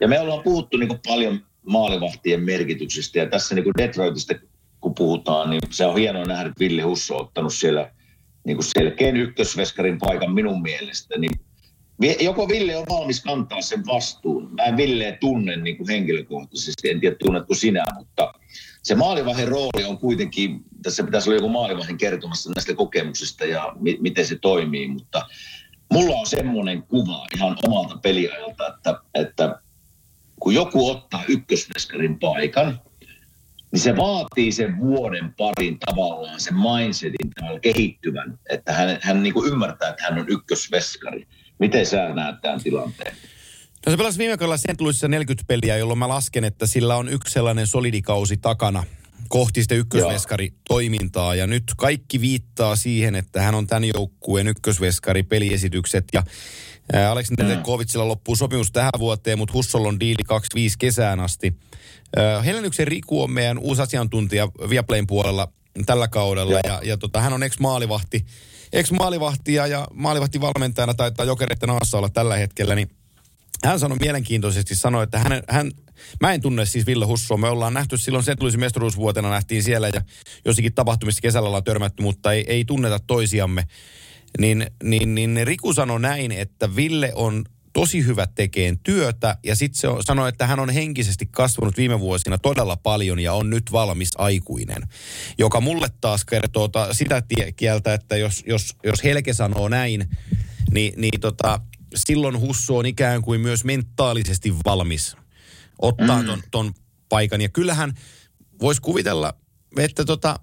Ja me ollaan puhuttu niin kuin paljon maalivahtien merkityksestä ja tässä niin kuin Detroitista kun puhutaan, niin se on hienoa nähdä, että Ville Husso on ottanut siellä niin kuin selkeän ykkösveskarin paikan minun mielestä. Niin joko Ville on valmis kantaa sen vastuun. Mä en Villeä tunne niin kuin henkilökohtaisesti, en tiedä tunnetko sinä, mutta se maalivahin rooli on kuitenkin, tässä pitäisi olla joku maalivahin kertomassa näistä kokemuksista ja mi- miten se toimii, mutta mulla on semmoinen kuva ihan omalta peliajalta, että, että kun joku ottaa ykkösveskarin paikan, niin se vaatii sen vuoden parin tavallaan sen mindsetin tavallaan kehittyvän, että hän, hän niin kuin ymmärtää, että hän on ykkösveskari. Miten sä näet tämän tilanteen? No se pelasi viime kaudella St. Louisissa 40 peliä, jolloin mä lasken, että sillä on yksi sellainen solidikausi takana kohti sitä ykkösveskari toimintaa. Ja nyt kaikki viittaa siihen, että hän on tämän joukkueen ykkösveskari peliesitykset. Ja ää, Aleksi Nedekovitsilla loppuu sopimus tähän vuoteen, mutta Hussolla on diili 25 kesään asti. Ää, Helenyksen Riku on meidän uusi asiantuntija Viaplayn puolella tällä kaudella. Joo. Ja, ja tota, hän on ex-maalivahti, ex-maalivahti ja, ja maalivahtivalmentajana taitaa jokereiden aassa olla tällä hetkellä, niin hän sanoi mielenkiintoisesti, sanoi, että hän, hän, mä en tunne siis Ville Hussoa, me ollaan nähty silloin sen tulisi mestaruusvuotena, nähtiin siellä ja jossakin tapahtumissa kesällä ollaan törmätty, mutta ei, ei tunneta toisiamme. Niin, niin, niin Riku sanoi näin, että Ville on tosi hyvä tekeen työtä ja sitten se on, sanoi, että hän on henkisesti kasvanut viime vuosina todella paljon ja on nyt valmis aikuinen. Joka mulle taas kertoo ta, sitä kieltä, että jos, jos, jos Helke sanoo näin, niin, niin tota, silloin Husso on ikään kuin myös mentaalisesti valmis ottaa ton, ton paikan. Ja kyllähän voisi kuvitella, että tota,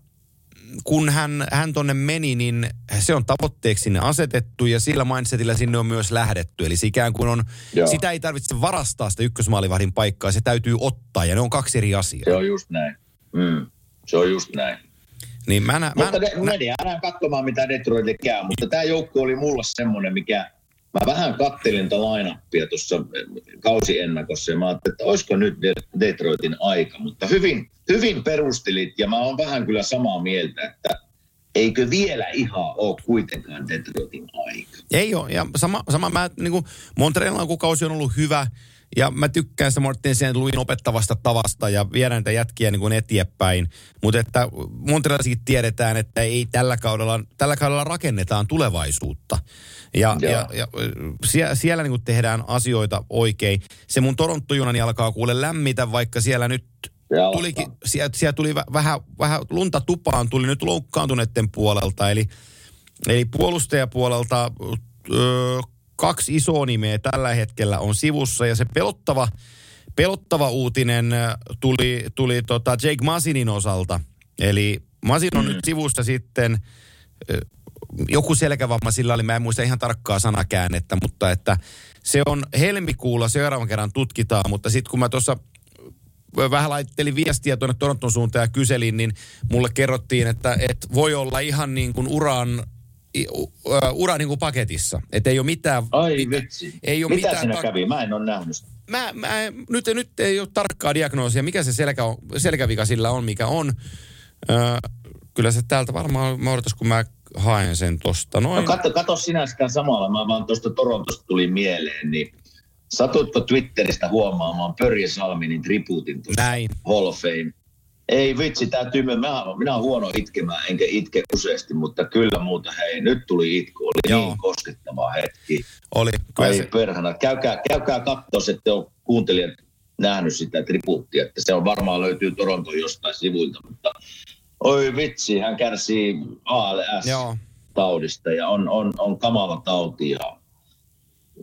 kun hän, hän tonne meni, niin se on tavoitteeksi sinne asetettu ja sillä mindsetillä sinne on myös lähdetty. Eli se ikään kuin on, Joo. sitä ei tarvitse varastaa sitä ykkösmaalivahdin paikkaa, se täytyy ottaa ja ne on kaksi eri asiaa. Se on just näin. Mm. Se on just näin. Niin mä, nä, mä, Mutta mä, me jäädään katsomaan, mitä Detroit käy. Mutta tämä joukko oli mulla semmoinen, mikä... Mä vähän kattelin tätä lainappia tuossa kausiennakossa ja mä ajattelin, että olisiko nyt De- Detroitin aika. Mutta hyvin, hyvin perustelit ja mä oon vähän kyllä samaa mieltä, että eikö vielä ihan ole kuitenkaan Detroitin aika. Ei ole. Ja sama, sama mä, niin kuin Montrealin alkukausi on ollut hyvä. Ja mä tykkään sitä Martin St. Louisin opettavasta tavasta ja viedään näitä jätkiä niin kuin eteenpäin. Mutta että Montrealissakin tiedetään, että ei tällä kaudella, tällä kaudella rakennetaan tulevaisuutta. Ja, Joo. ja, ja siellä, siellä niin kuin tehdään asioita oikein. Se mun Toronto-junani alkaa kuule lämmitä, vaikka siellä nyt tulikin, sieltä, sieltä tuli vä- vähän, vähän lunta tupaan, tuli nyt loukkaantuneiden puolelta. Eli, eli puolustajapuolelta ö, kaksi isoa nimeä tällä hetkellä on sivussa ja se pelottava, pelottava uutinen ö, tuli, tuli tota Jake Masinin osalta. Eli Masin on mm. nyt sivussa sitten, ö, joku selkävamma sillä oli, mä en muista ihan tarkkaa sanakäännettä, mutta että se on helmikuulla seuraavan kerran tutkitaan, mutta sitten kun mä tuossa vähän laittelin viestiä tuonne Toronton suuntaan ja kyselin, niin mulle kerrottiin, että, että voi olla ihan niin kuin uran, ura niin kuin paketissa. Että ei ole mitään... Ai mitä- vitsi. Ei ole Mitä mitään siinä tak- kävi? Mä en ole nähnyt sitä. Mä, mä, nyt, nyt ei ole tarkkaa diagnoosia, mikä se selkä on, selkävika sillä on, mikä on. Ö, kyllä se täältä varmaan, mä odotas, kun mä haen sen tosta. No Noin. katso, katso sinä sitä samalla, mä vaan tuosta Torontosta tuli mieleen, niin satutko Twitteristä huomaamaan Pörje Salminin tribuutin tuossa Näin. Hall of Fame? Ei vitsi, täytyy, mä, minä olen huono itkemään, enkä itke useasti, mutta kyllä muuta, hei, nyt tuli itku, oli Joo. niin koskettava hetki. Oli. Kyllä Ai se, perhana, käykää, käykää katsoa, että on kuuntelijat nähnyt sitä tribuuttia, että se on varmaan löytyy Toronton jostain sivuilta, mutta oi vitsi, hän kärsii ALS Joo. taudista ja on, on, on kamala tauti ja,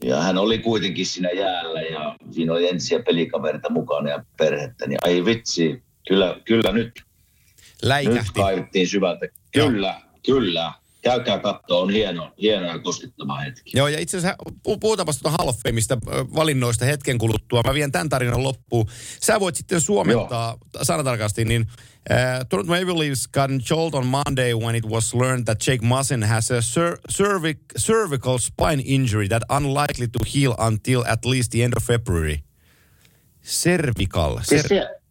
ja hän oli kuitenkin siinä jäällä ja siinä oli entisiä pelikaverita mukana ja perhettä, niin ai vitsi, kyllä, kyllä nyt, nyt läikähti. kaivettiin syvältä. Joo. Kyllä, kyllä. Käykää katsoa, on hieno, hieno ja koskettava hetki. Joo, ja itse asiassa pu- puhutaanpa tuota Hall of Fameista valinnoista hetken kuluttua. Mä vien tämän tarinan loppuun. Sä voit sitten suomentaa sanatarkasti, niin uh, Toronto Maple Leafs got jolt on Monday when it was learned that Jake Muzzin has a cer- cervic, cervical spine injury that unlikely to heal until at least the end of February. Cervical, Siis cer-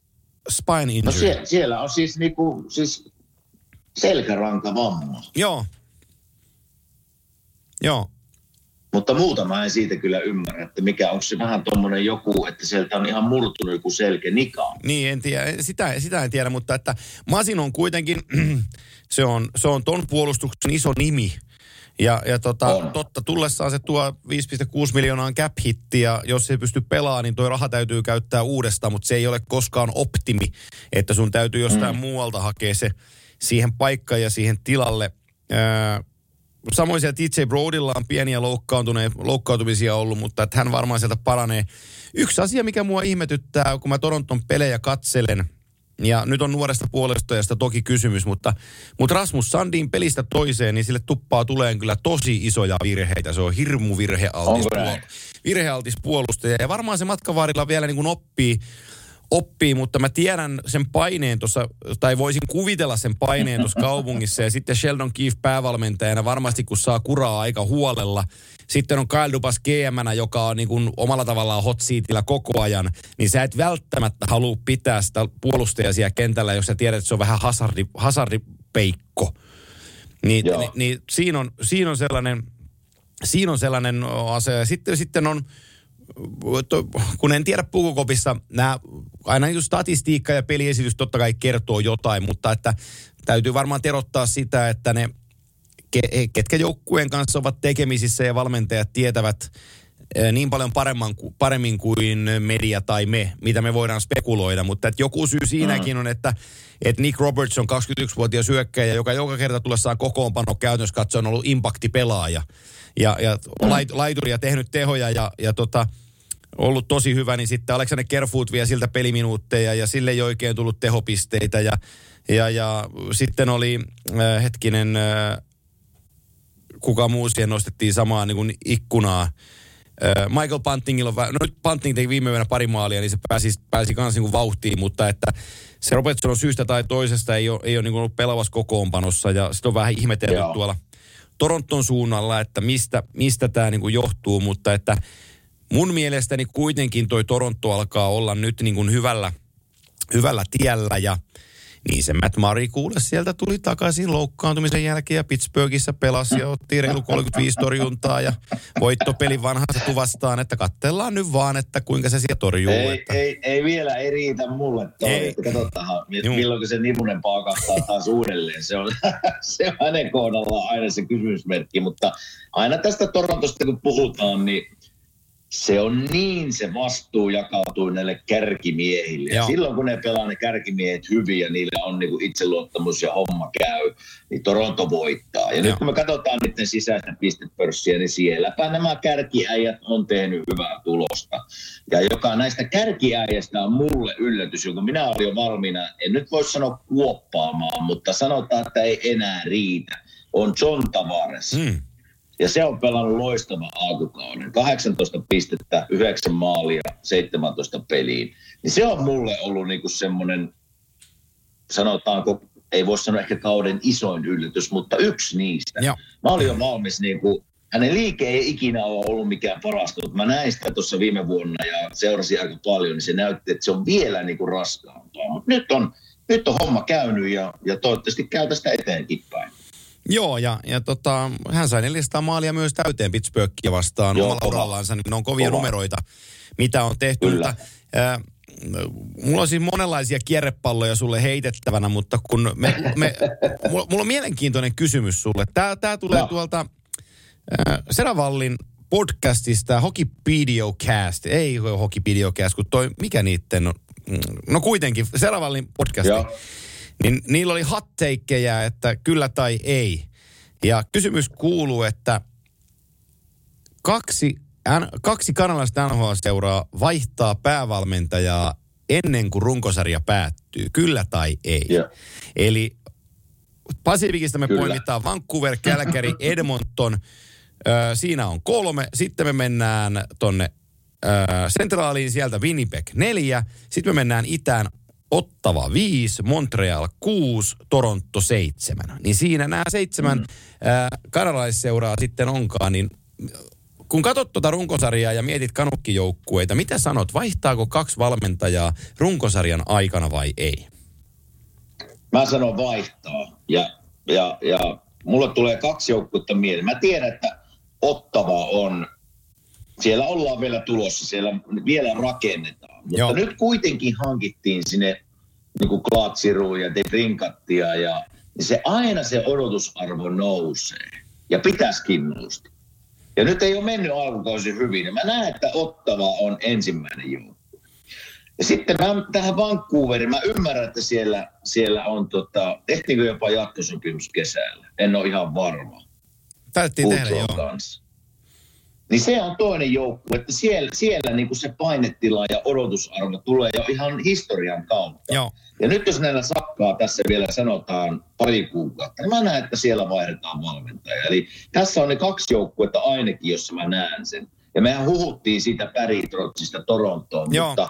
spine no injury. sie, siellä on siis, niinku, siis selkärankavamma. Joo. Joo. Mutta muuta mä en siitä kyllä ymmärrä, että mikä onko se vähän tuommoinen joku, että sieltä on ihan murtunut joku selkä nikaan. Niin, en tiedä, sitä, sitä en tiedä, mutta että Masin on kuitenkin, se on, se on ton puolustuksen iso nimi. Ja, ja tota, On. totta, tullessaan se tuo 5,6 miljoonaa cap hittiä, jos ei pysty pelaamaan, niin tuo raha täytyy käyttää uudestaan, mutta se ei ole koskaan optimi, että sun täytyy jostain mm. muualta hakea se siihen paikkaan ja siihen tilalle. Öö, samoin sieltä DJ Broadilla on pieniä loukkaantumisia ollut, mutta että hän varmaan sieltä paranee. Yksi asia, mikä mua ihmetyttää, kun mä Toronton pelejä katselen, ja nyt on nuoresta puolustajasta toki kysymys, mutta, mutta Rasmus Sandin pelistä toiseen, niin sille tuppaa tulee kyllä tosi isoja virheitä. Se on hirmu virhealtis, näin? virhealtis puolustaja. Ja varmaan se matkavarilla vielä niin kuin oppii, oppii, mutta mä tiedän sen paineen tuossa, tai voisin kuvitella sen paineen tuossa kaupungissa. Ja sitten Sheldon Keefe päävalmentajana varmasti, kun saa kuraa aika huolella. Sitten on Kyle Dubas gm joka on niin kuin omalla tavallaan hot seatillä koko ajan. Niin sä et välttämättä halua pitää sitä puolustajaa siellä kentällä, jos sä tiedät, että se on vähän hasardi, hasardipeikko. Niin, niin, niin siinä, on, siinä on sellainen, siinä on sellainen asia. Ja Sitten, sitten on, kun en tiedä pukukopissa, nämä, aina just statistiikka ja peliesitys totta kai kertoo jotain, mutta että täytyy varmaan terottaa sitä, että ne, ke- ketkä joukkueen kanssa ovat tekemisissä ja valmentajat tietävät eh, niin paljon paremman, paremmin kuin media tai me, mitä me voidaan spekuloida, mutta että joku syy siinäkin on, että, että Nick Roberts on 21-vuotias hyökkäjä, joka joka kerta tullessaan kokoonpano käytännössä katsoen on ollut impaktipelaaja ja, ja lait, laituria tehnyt tehoja ja, ja tota, ollut tosi hyvä, niin sitten Alexander Kerfoot vie siltä peliminuutteja ja sille ei oikein tullut tehopisteitä ja, ja, ja sitten oli äh, hetkinen, äh, kuka muu siihen nostettiin samaan niin kuin ikkunaa. Äh, Michael Buntingilla on, no nyt Bunting teki viime yönä pari maalia, niin se pääsi, pääsi kanssa niin kuin vauhtiin, mutta että se Robertson on syystä tai toisesta ei ole, ei ole niin kuin ollut pelaavassa kokoonpanossa ja sitten on vähän ihmetelty Joo. tuolla Toronton suunnalla, että mistä, mistä tämä niin kuin johtuu, mutta että mun mielestäni kuitenkin toi Toronto alkaa olla nyt niin kuin hyvällä, hyvällä tiellä ja niin se Matt Murray kuule sieltä tuli takaisin loukkaantumisen jälkeen ja Pittsburghissa pelasi ja otti reilu 35 torjuntaa ja voittopeli vanhansa tuvastaan, että katsellaan nyt vaan, että kuinka se siellä torjuu. Ei, että... ei, ei, vielä, ei riitä mulle toi, Ei. että katsotaan, milloin se Nimunen paakahtaa taas uudelleen. Se on, se on hänen kohdallaan aina se kysymysmerkki, mutta aina tästä Torontosta kun puhutaan, niin se on niin se vastuu jakautuu näille kärkimiehille. Ja Joo. silloin kun ne pelaa ne kärkimiehet hyvin ja niillä on niinku itseluottamus ja homma käy, niin Toronto voittaa. Ja Joo. nyt kun me katsotaan niiden sisäistä pistepörssiä, niin sielläpä nämä kärkiäijät on tehnyt hyvää tulosta. Ja joka näistä kärkiäijästä on mulle yllätys, jonka minä olin jo valmiina, en nyt voi sanoa kuoppaamaan, mutta sanotaan, että ei enää riitä, on John Tavares. Mm. Ja se on pelannut loistavan alkukauden. 18 pistettä, 9 maalia, 17 peliin. Niin se on mulle ollut niinku semmoinen, sanotaanko, ei voi sanoa ehkä kauden isoin yllätys, mutta yksi niistä. Joo. Mä olin jo valmis niinku, hänen liike ei ikinä ole ollut mikään parasta, mutta mä näin sitä tuossa viime vuonna ja seurasin aika paljon, niin se näytti, että se on vielä niinku raskaampaa. Mutta nyt on, nyt on homma käynyt ja, ja toivottavasti käy tästä eteenkin päin. Joo, ja, ja tota, hän sai 400 maalia myös täyteen Pittsburghia vastaan Joo, omalla kova. urallansa, niin ne on kovia Kova. numeroita, mitä on tehty. Kyllä. Mutta, ää, mulla on siis monenlaisia kierrepalloja sulle heitettävänä, mutta kun me, me, mulla, mulla on mielenkiintoinen kysymys sulle. Tää, tää tulee No. tuolta ää, Seravallin podcastista Hokipedia-cast, ei Hokipedia-cast, kun toi, mikä niitten on? Mm, No kuitenkin, Seravallin podcasti. Joo. Niin niillä oli hot takeja, että kyllä tai ei. Ja kysymys kuuluu, että kaksi, kaksi kanalaista NHL-seuraa vaihtaa päävalmentajaa ennen kuin runkosarja päättyy. Kyllä tai ei. Joo. Eli Pasifikista me Kyllä. poimitaan Vancouver, Calgary, Edmonton. Ö, siinä on kolme. Sitten me mennään tonne ö, Centraaliin, sieltä Winnipeg neljä. Sitten me mennään itään Ottava 5, Montreal 6, Toronto 7. Niin siinä nämä seitsemän mm. kanalaisseuraa sitten onkaan, niin kun katsot tuota runkosarjaa ja mietit kanukkijoukkueita, mitä sanot, vaihtaako kaksi valmentajaa runkosarjan aikana vai ei? Mä sanon vaihtaa. Ja, ja, ja mulle tulee kaksi joukkuetta mieleen. Mä tiedän, että Ottava on, siellä ollaan vielä tulossa, siellä vielä rakennetaan. Mutta Joo. nyt kuitenkin hankittiin sinne niin kuin Klaatsiruun ja De Brinkattia ja niin se aina se odotusarvo nousee. Ja pitäisikin nousta. Ja nyt ei ole mennyt alkukausi hyvin. Ja mä näen, että Ottava on ensimmäinen joukkue. Ja sitten mä tähän Vancouveriin, mä ymmärrän, että siellä, siellä on, tota, tehtiinkö jopa jatkosopimus kesällä? En ole ihan varma. Täytyy tehdä, joo. kanssa. Niin se on toinen joukkue, että siellä, siellä niin kuin se painetila ja odotusarvo tulee jo ihan historian kautta. Joo. Ja nyt jos näillä sakkaa tässä vielä sanotaan pari kuukautta, niin mä näen, että siellä vaihdetaan valmentaja. Eli tässä on ne kaksi joukkuetta ainakin, jossa mä näen sen. Ja mehän huhuttiin siitä Päritrotsista Torontoon, Joo. mutta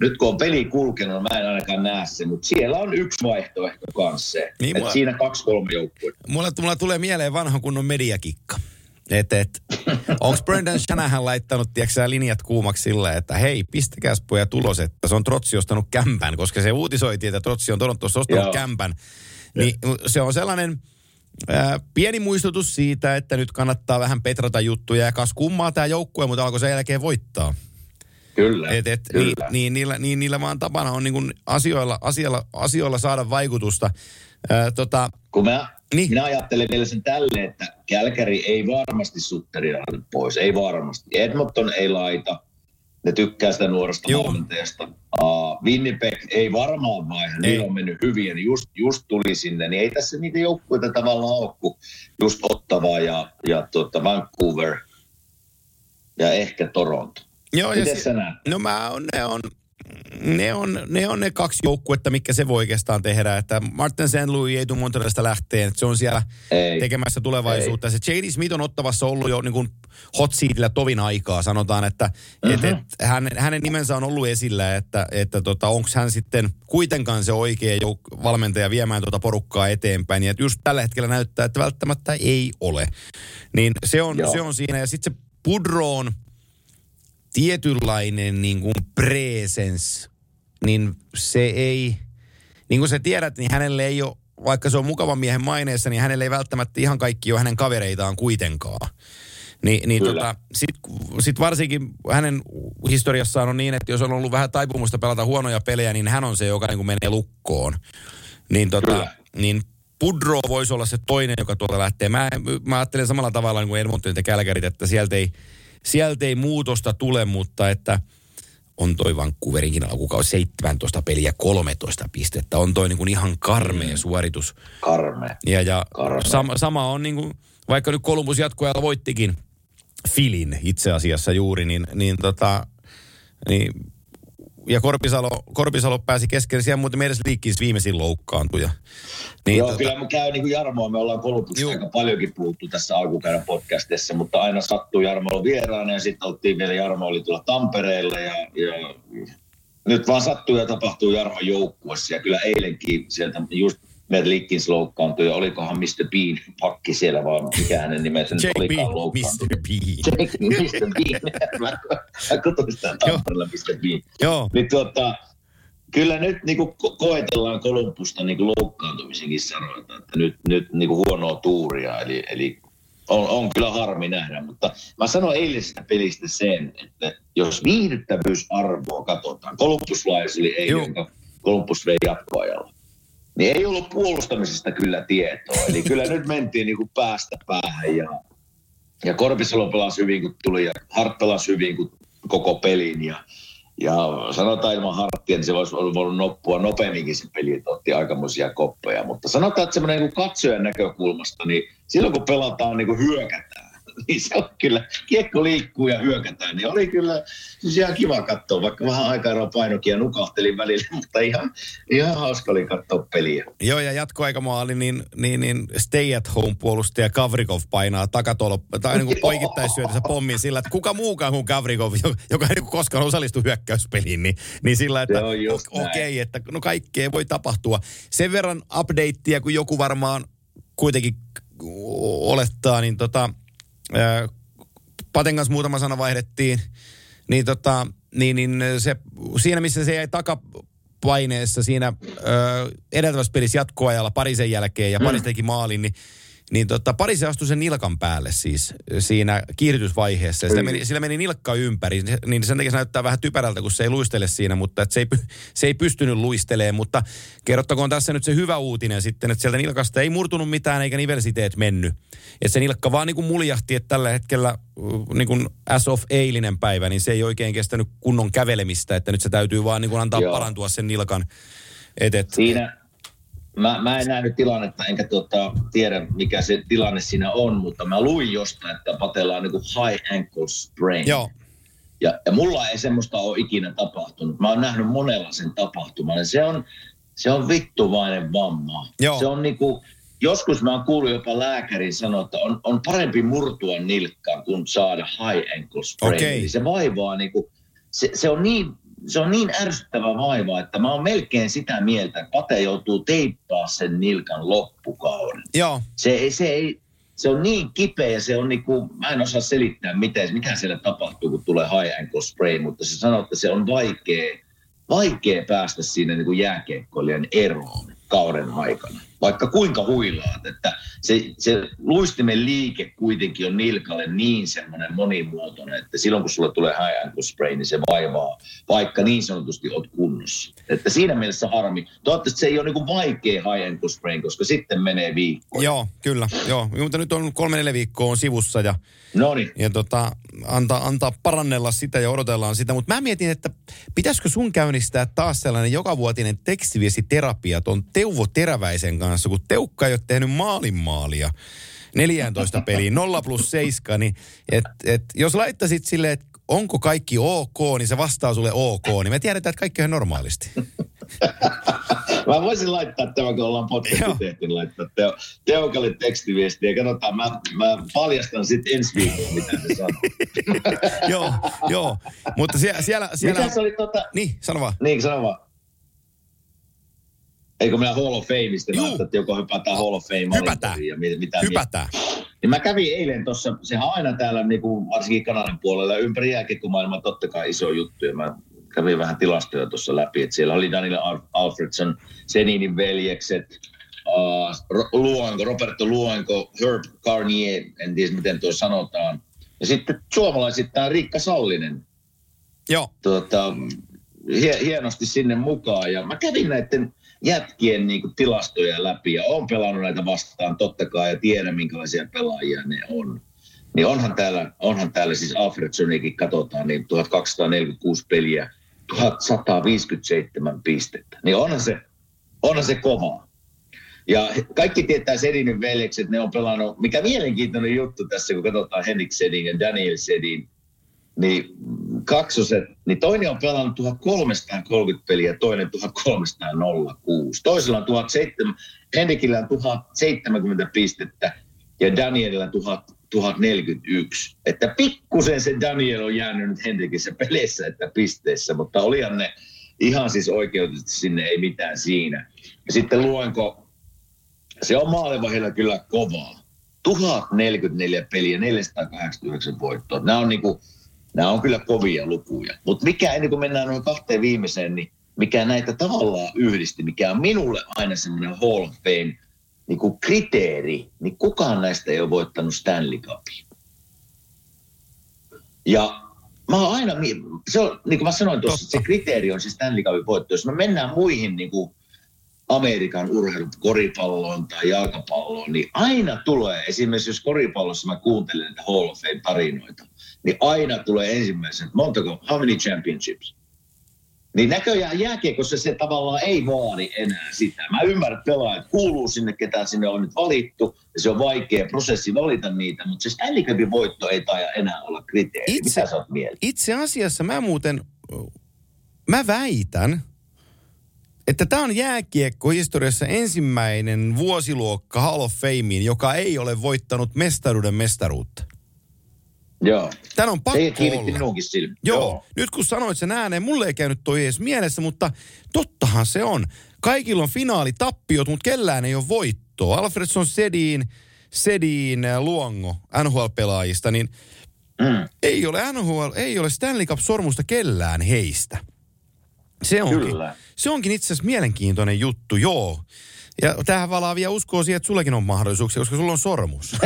nyt kun on peli kulkenut, mä en ainakaan näe sen. Mutta siellä on yksi vaihtoehto kanssa se. Niin, mua- siinä kaksi-kolme joukkuetta. Mulla, mulla tulee mieleen vanha kunnon mediakikka. Et, et, onko Brendan Shanahan laittanut, tiedätkö linjat kuumaksi sillä, että hei, pistäkääs poja tulos, että se on Trotsi ostanut kämpän, koska se uutisoitiin, että Trotsi on Torontossa ostanut Joo. kämpän. Niin se on sellainen ää, pieni muistutus siitä, että nyt kannattaa vähän petrata juttuja ja kas kummaa tämä joukkue, mutta alkoi sen jälkeen voittaa. Kyllä, Et, et, niin, kyllä. niin, niillä, niin niillä vaan tapana on niin asioilla, asioilla, asioilla saada vaikutusta. Ää, tota, Kun mä, Niin. minä ajattelen vielä sen tälle, että Kälkäri ei varmasti Sutteria pois, ei varmasti. Edmonton ei laita, ne tykkää sitä nuoresta Joo. valmentajasta. Uh, Winnipeg ei varmaan vaihe, niillä on mennyt hyvin, niin just, just tuli sinne, niin ei tässä niitä joukkueita tavallaan ole, kuin just Ottava ja, ja tuota Vancouver ja ehkä Toronto. Joo, ja Miten si- sä näet? No mä on, ne on, ne on, ne on ne kaksi joukkuetta, mikä se voi oikeastaan tehdä. Että Martin St. Louis ei tule Montrealista lähteen, että se on siellä Ei. tekemässä tulevaisuutta. Se J.D. Smith on ottavassa ollut jo niin kuin hot seatillä tovin aikaa, sanotaan, että Mhm. et, et, hänen, hänen nimensä on ollut esillä, että, että tota, onko hän sitten kuitenkaan se oikea jouk- valmentaja viemään tuota porukkaa eteenpäin. Ja just tällä hetkellä näyttää, että välttämättä ei ole. Niin se on, Joo. se on siinä. Ja sitten se Pudro on tietynlainen niin kuin presence, niin se ei, niin kuin sä tiedät, niin hänelle ei ole, vaikka se on mukavan miehen maineessa, niin hänelle ei välttämättä ihan kaikki ole hänen kavereitaan kuitenkaan. Ni, niin Kyllä. tota, sit, sit varsinkin hänen historiassaan on niin, että jos on ollut vähän taipumusta pelata huonoja pelejä, niin hän on se, joka niin kuin menee lukkoon. Niin, tota, Kyllä. niin Pudro voisi olla se toinen, joka tuolta lähtee. Mä, mä ajattelen samalla tavalla niin kuin Edmontonit ja Kälkärit, että sieltä ei, sieltä ei muutosta tule, mutta että on toi Vancouverinkin alkukausi 17 peliä 13 pistettä. On toi niin kuin ihan karmea suoritus. Karme. Ja, ja Karmea. sama, sama on niin kuin, vaikka nyt Columbus jatkoajalla voittikin Filin itse asiassa juuri, niin, niin tota, niin ja Korpisalo, Korpisalo pääsi kesken, siellä muuten meidän liikkiin viimeisin loukkaantui. Ja, niin, Joo, kyllä me käy niin kuin Jarmoa, me ollaan Kolumbuksesta Juu. aika paljonkin puhuttu tässä alkukäydän podcastissa, mutta aina sattuu Jarmo on vieraana ja sitten oltiin vielä Jarmo oli tuolla Tampereella ja, ja nyt vaan sattuu ja tapahtuu Jarmo joukkuessa ja kyllä eilenkin sieltä just Mer Likkins loukkaantui ja olikohan Mr. Bean pakki siellä vaan, mikä hänen nimensä nyt olikaan loukkaantunut. Mr. Bean. Mr. Bean. Mä, mä kutun sitä Tampereella Mr. Bean. Joo, Niin tuota, kyllä nyt niin kuin ko- koetellaan Kolumbusta niin kuin loukkaantumisenkin sanoita, että nyt, nyt niin kuin huonoa tuuria, eli, eli on, on kyllä harmi nähdä, mutta mä sanoin eilisestä pelistä sen, että jos viihdyttävyysarvoa katsotaan, kolumbuslaisille ei, jonka Columbus vei jatkoajalla, niin ei ollut puolustamisesta kyllä tietoa. Eli kyllä nyt mentiin niin kuin päästä päähän ja, ja Korpisalo pelasi hyvin, kun tuli ja Hart pelasi hyvin, kun koko pelin ja ja sanotaan ilman harttia, niin se olisi ollut voinut noppua nopeamminkin se peli, että otti aikamoisia koppeja. Mutta sanotaan, että semmoinen niin katsojan näkökulmasta, niin silloin kun pelataan niin kuin hyökätään, niin se on kyllä, kiekko liikkuu ja hyökätään, niin oli kyllä siis ihan kiva katsoa, vaikka vähän aikaa painokin ja nukahtelin välillä, mutta ihan, ihan hauska oli katsoa peliä. Joo, ja jatkoaikamaali, niin, niin, niin stay at home puolustaja Kavrikov painaa takatolppa, tai niin kuin poikittaisyötössä pommin sillä, että kuka muukaan kuin Kavrikov, jo- joka ei niin koskaan osallistu hyökkäyspeliin, niin, niin sillä, että okei, näin. että no kaikkea voi tapahtua. Sen verran updatea, kun joku varmaan kuitenkin olettaa, niin tota, Paten kanssa muutama sana vaihdettiin, niin, tota, niin, niin se, siinä missä se jäi takapaineessa siinä ö, edeltävässä pelissä jatkoajalla parisen jälkeen ja Paris teki maalin, niin niin tota, Parise astui sen nilkan päälle siis siinä kiihdytysvaiheessa. Sillä, meni, sillä meni nilkka ympäri, niin sen takia se näyttää vähän typerältä, kun se ei luistele siinä, mutta se, ei, se ei pystynyt luistelemaan. Mutta kerrottakoon tässä nyt se hyvä uutinen sitten, että sieltä nilkasta ei murtunut mitään eikä nivelsiiteet mennyt. Että se nilkka vaan niin kuin muljahti, että tällä hetkellä niin kuin as of eilinen päivä, niin se ei oikein kestänyt kunnon kävelemistä, että nyt se täytyy vaan niin kuin antaa Joo. parantua sen nilkan. Et, et, Siinä, mä, mä en nähnyt tilannetta, enkä tota, tiedä mikä se tilanne siinä on, mutta mä luin jostain, että Patella on niin high ankle sprain. Joo, Ja, ja mulla ei semmoista ole ikinä tapahtunut. Mä oon nähnyt monella sen tapahtuman. Ja Se on, se on vittuvainen vamma. Joo. Se on niinku, joskus mä oon kuullut jopa lääkärin sanoa, että on, on parempi murtua nilkkaan kuin saada high ankle sprain. Eli se vaivaa niinku, se, se, on niin, se on niin ärsyttävä vaiva, että mä oon melkein sitä mieltä, että Pate joutuu teippaa sen nilkan loppukauden joo, se, se, ei, se on niin kipeä se on niinku, mä en osaa selittää miten, mitä siellä tapahtuu, kun tulee high ankle spray, mutta se sanoo, että se on vaikea, vaikea päästä siinä niinku jääkiekkoilijan eroon kauden aikana. Vaikka kuinka huilaat, että se, se luistimen liike kuitenkin on nilkalle niin semmoinen monimuotoinen, että silloin kun sulle tulee high ankle spray, niin se vaivaa, vaikka niin sanotusti oot kunnossa. Että siinä mielessä harmi. Toivottavasti se ei ole niinku vaikea high ankle spray, koska sitten menee viikko. joo, kyllä, joo. Mutta nyt on kolme neljä viikkoa on sivussa ja niin. ja tota, antaa, antaa parannella sitä ja odotellaan sitä. Mutta mä mietin, että pitäisikö sun käynnistää taas sellainen jokavuotinen tekstiviestiterapia tuon Teuvo Teräväisen kanssa, kun Teukka ei ole tehnyt maalin maalia 14 peliin, 0 plus 7, niin et, et, jos laittaisit silleen, että onko kaikki ok, niin se vastaa sulle ok, niin me tiedetään, että kaikki on normaalisti. Mä voisin laittaa tämän, kun ollaan podcastin laittaa teo, Teukalle tekstiviestiä. Ja katsotaan, mä, mä paljastan sitten ensi viikolla, mitä se sanoo. joo, joo. Mutta siellä, siellä, siellä Mikä se oli tota... Niin, sano vaan. Niin, sano vaan. Eikö minä Hall of Fameista että joko hypätään Hall of Fame Hypätään. ja mit, mitä Hypätään. Niin mä kävin eilen tuossa, sehän on aina täällä niin kuin varsinkin Kanadan puolella ympäri jääkiekkomaailmaa totta kai iso juttu. Ja mä kävin vähän tilastoja tuossa läpi, että siellä oli Daniel Al- Alfredson, Seninin veljekset, uh, Luonko, Roberto Luonko, Herb Carnier, en tiedä miten tuo sanotaan. Ja sitten suomalaisittain Riikka Sallinen, Joo, tuota, hie, hienosti sinne mukaan. Ja mä kävin näiden jätkien niin kuin, tilastoja läpi ja olen pelannut näitä vastaan totta kai ja tiedän minkälaisia pelaajia ne on. Niin onhan täällä, onhan täällä siis Alfredsonikin katsotaan, niin 1246 peliä, 1157 pistettä. Niin onhan se, onhan se kovaa. Ja kaikki tietää Sedinin veljekset, ne on pelannut, mikä mielenkiintoinen juttu tässä, kun katsotaan Henrik Sedin ja Daniel Sedin, niin kaksoset, niin toinen on pelannut 1330 peliä, toinen 1306. Toisella on 1700, Henrikillä on 1070 pistettä ja Danielilla 1000, 1041. Että pikkusen se Daniel on jäänyt nyt Henrikissä peleissä, että pisteissä, mutta olihan ne ihan siis oikeutettu sinne, ei mitään siinä. Ja sitten luenko, se on maalivahilla kyllä kovaa. 1044 peliä, 489 voittoa. Nämä on, niinku, nämä on kyllä kovia lukuja. Mutta mikä ennen kuin mennään noin kahteen viimeiseen, niin mikä näitä tavallaan yhdisti, mikä on minulle aina semmoinen Hall of Fame niin kuin kriteeri, niin kukaan näistä ei ole voittanut Stanley Cupia. Ja mä oon aina, se on, niin kuin mä sanoin tuossa, se kriteeri on se Stanley Cupin voitto. Jos me mennään muihin niin kuin Amerikan urheilun koripalloon tai jalkapalloon, niin aina tulee, esimerkiksi jos koripallossa mä kuuntelen näitä Hall of Fame-tarinoita, niin aina tulee ensimmäisen, montako, how many championships? Niin näköjään jääkiekossa se tavallaan ei vaadi enää sitä. Mä ymmärrän, että pelaajat kuuluu sinne, ketään sinne on nyt valittu, ja se on vaikea prosessi valita niitä, mutta se Stanley Cupin voitto ei taida enää olla kriteeri. Itse, Mitä sä oot mieltä? Itse asiassa mä muuten, mä väitän, että tämä on jääkiekko-historiassa ensimmäinen vuosiluokka Hall of Fameen, joka ei ole voittanut mestaruuden mestaruutta. Joo. Tän on pakko Se olla. minunkin silmiin. Joo. Joo. Nyt kun sanoit sen ääneen, mulle ei käynyt toi edes mielessä, mutta tottahan se on. Kaikilla on finaalitappiot, mutta kellään ei ole voittoa. Alfredson Sedin, Sedin äh, Luongo NHL-pelaajista, niin mm. ei ole NHL, ei ole Stanley Cup-sormusta kellään heistä. Se onkin, Kyllä. se onkin itse asiassa mielenkiintoinen juttu, joo. Ja tähän valaa vielä uskoa siihen, että sullakin on mahdollisuuksia, koska sulla on sormus.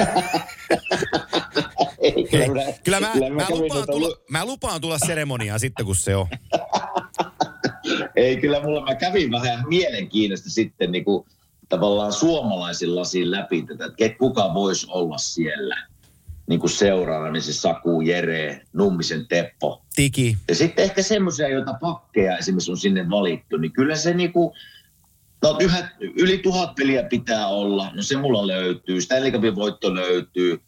Kyllä, mä, kyllä, mä, kyllä mä, mä, lupaan tulla, mä lupaan tulla seremoniaan sitten, kun se on. Ei, kyllä mulla mä kävin vähän mielenkiinnosta sitten niin kuin, tavallaan suomalaisilla siinä läpi tätä, että kuka voisi olla siellä niin kuin seuraava, niin se Saku, Jere, Nummisen Teppo. Tiki. Ja sitten ehkä semmoisia, joita pakkeja esimerkiksi on sinne valittu, niin kyllä se niin kuin, no yhä, yli tuhat peliä pitää olla, no se mulla löytyy, Cupin voitto löytyy,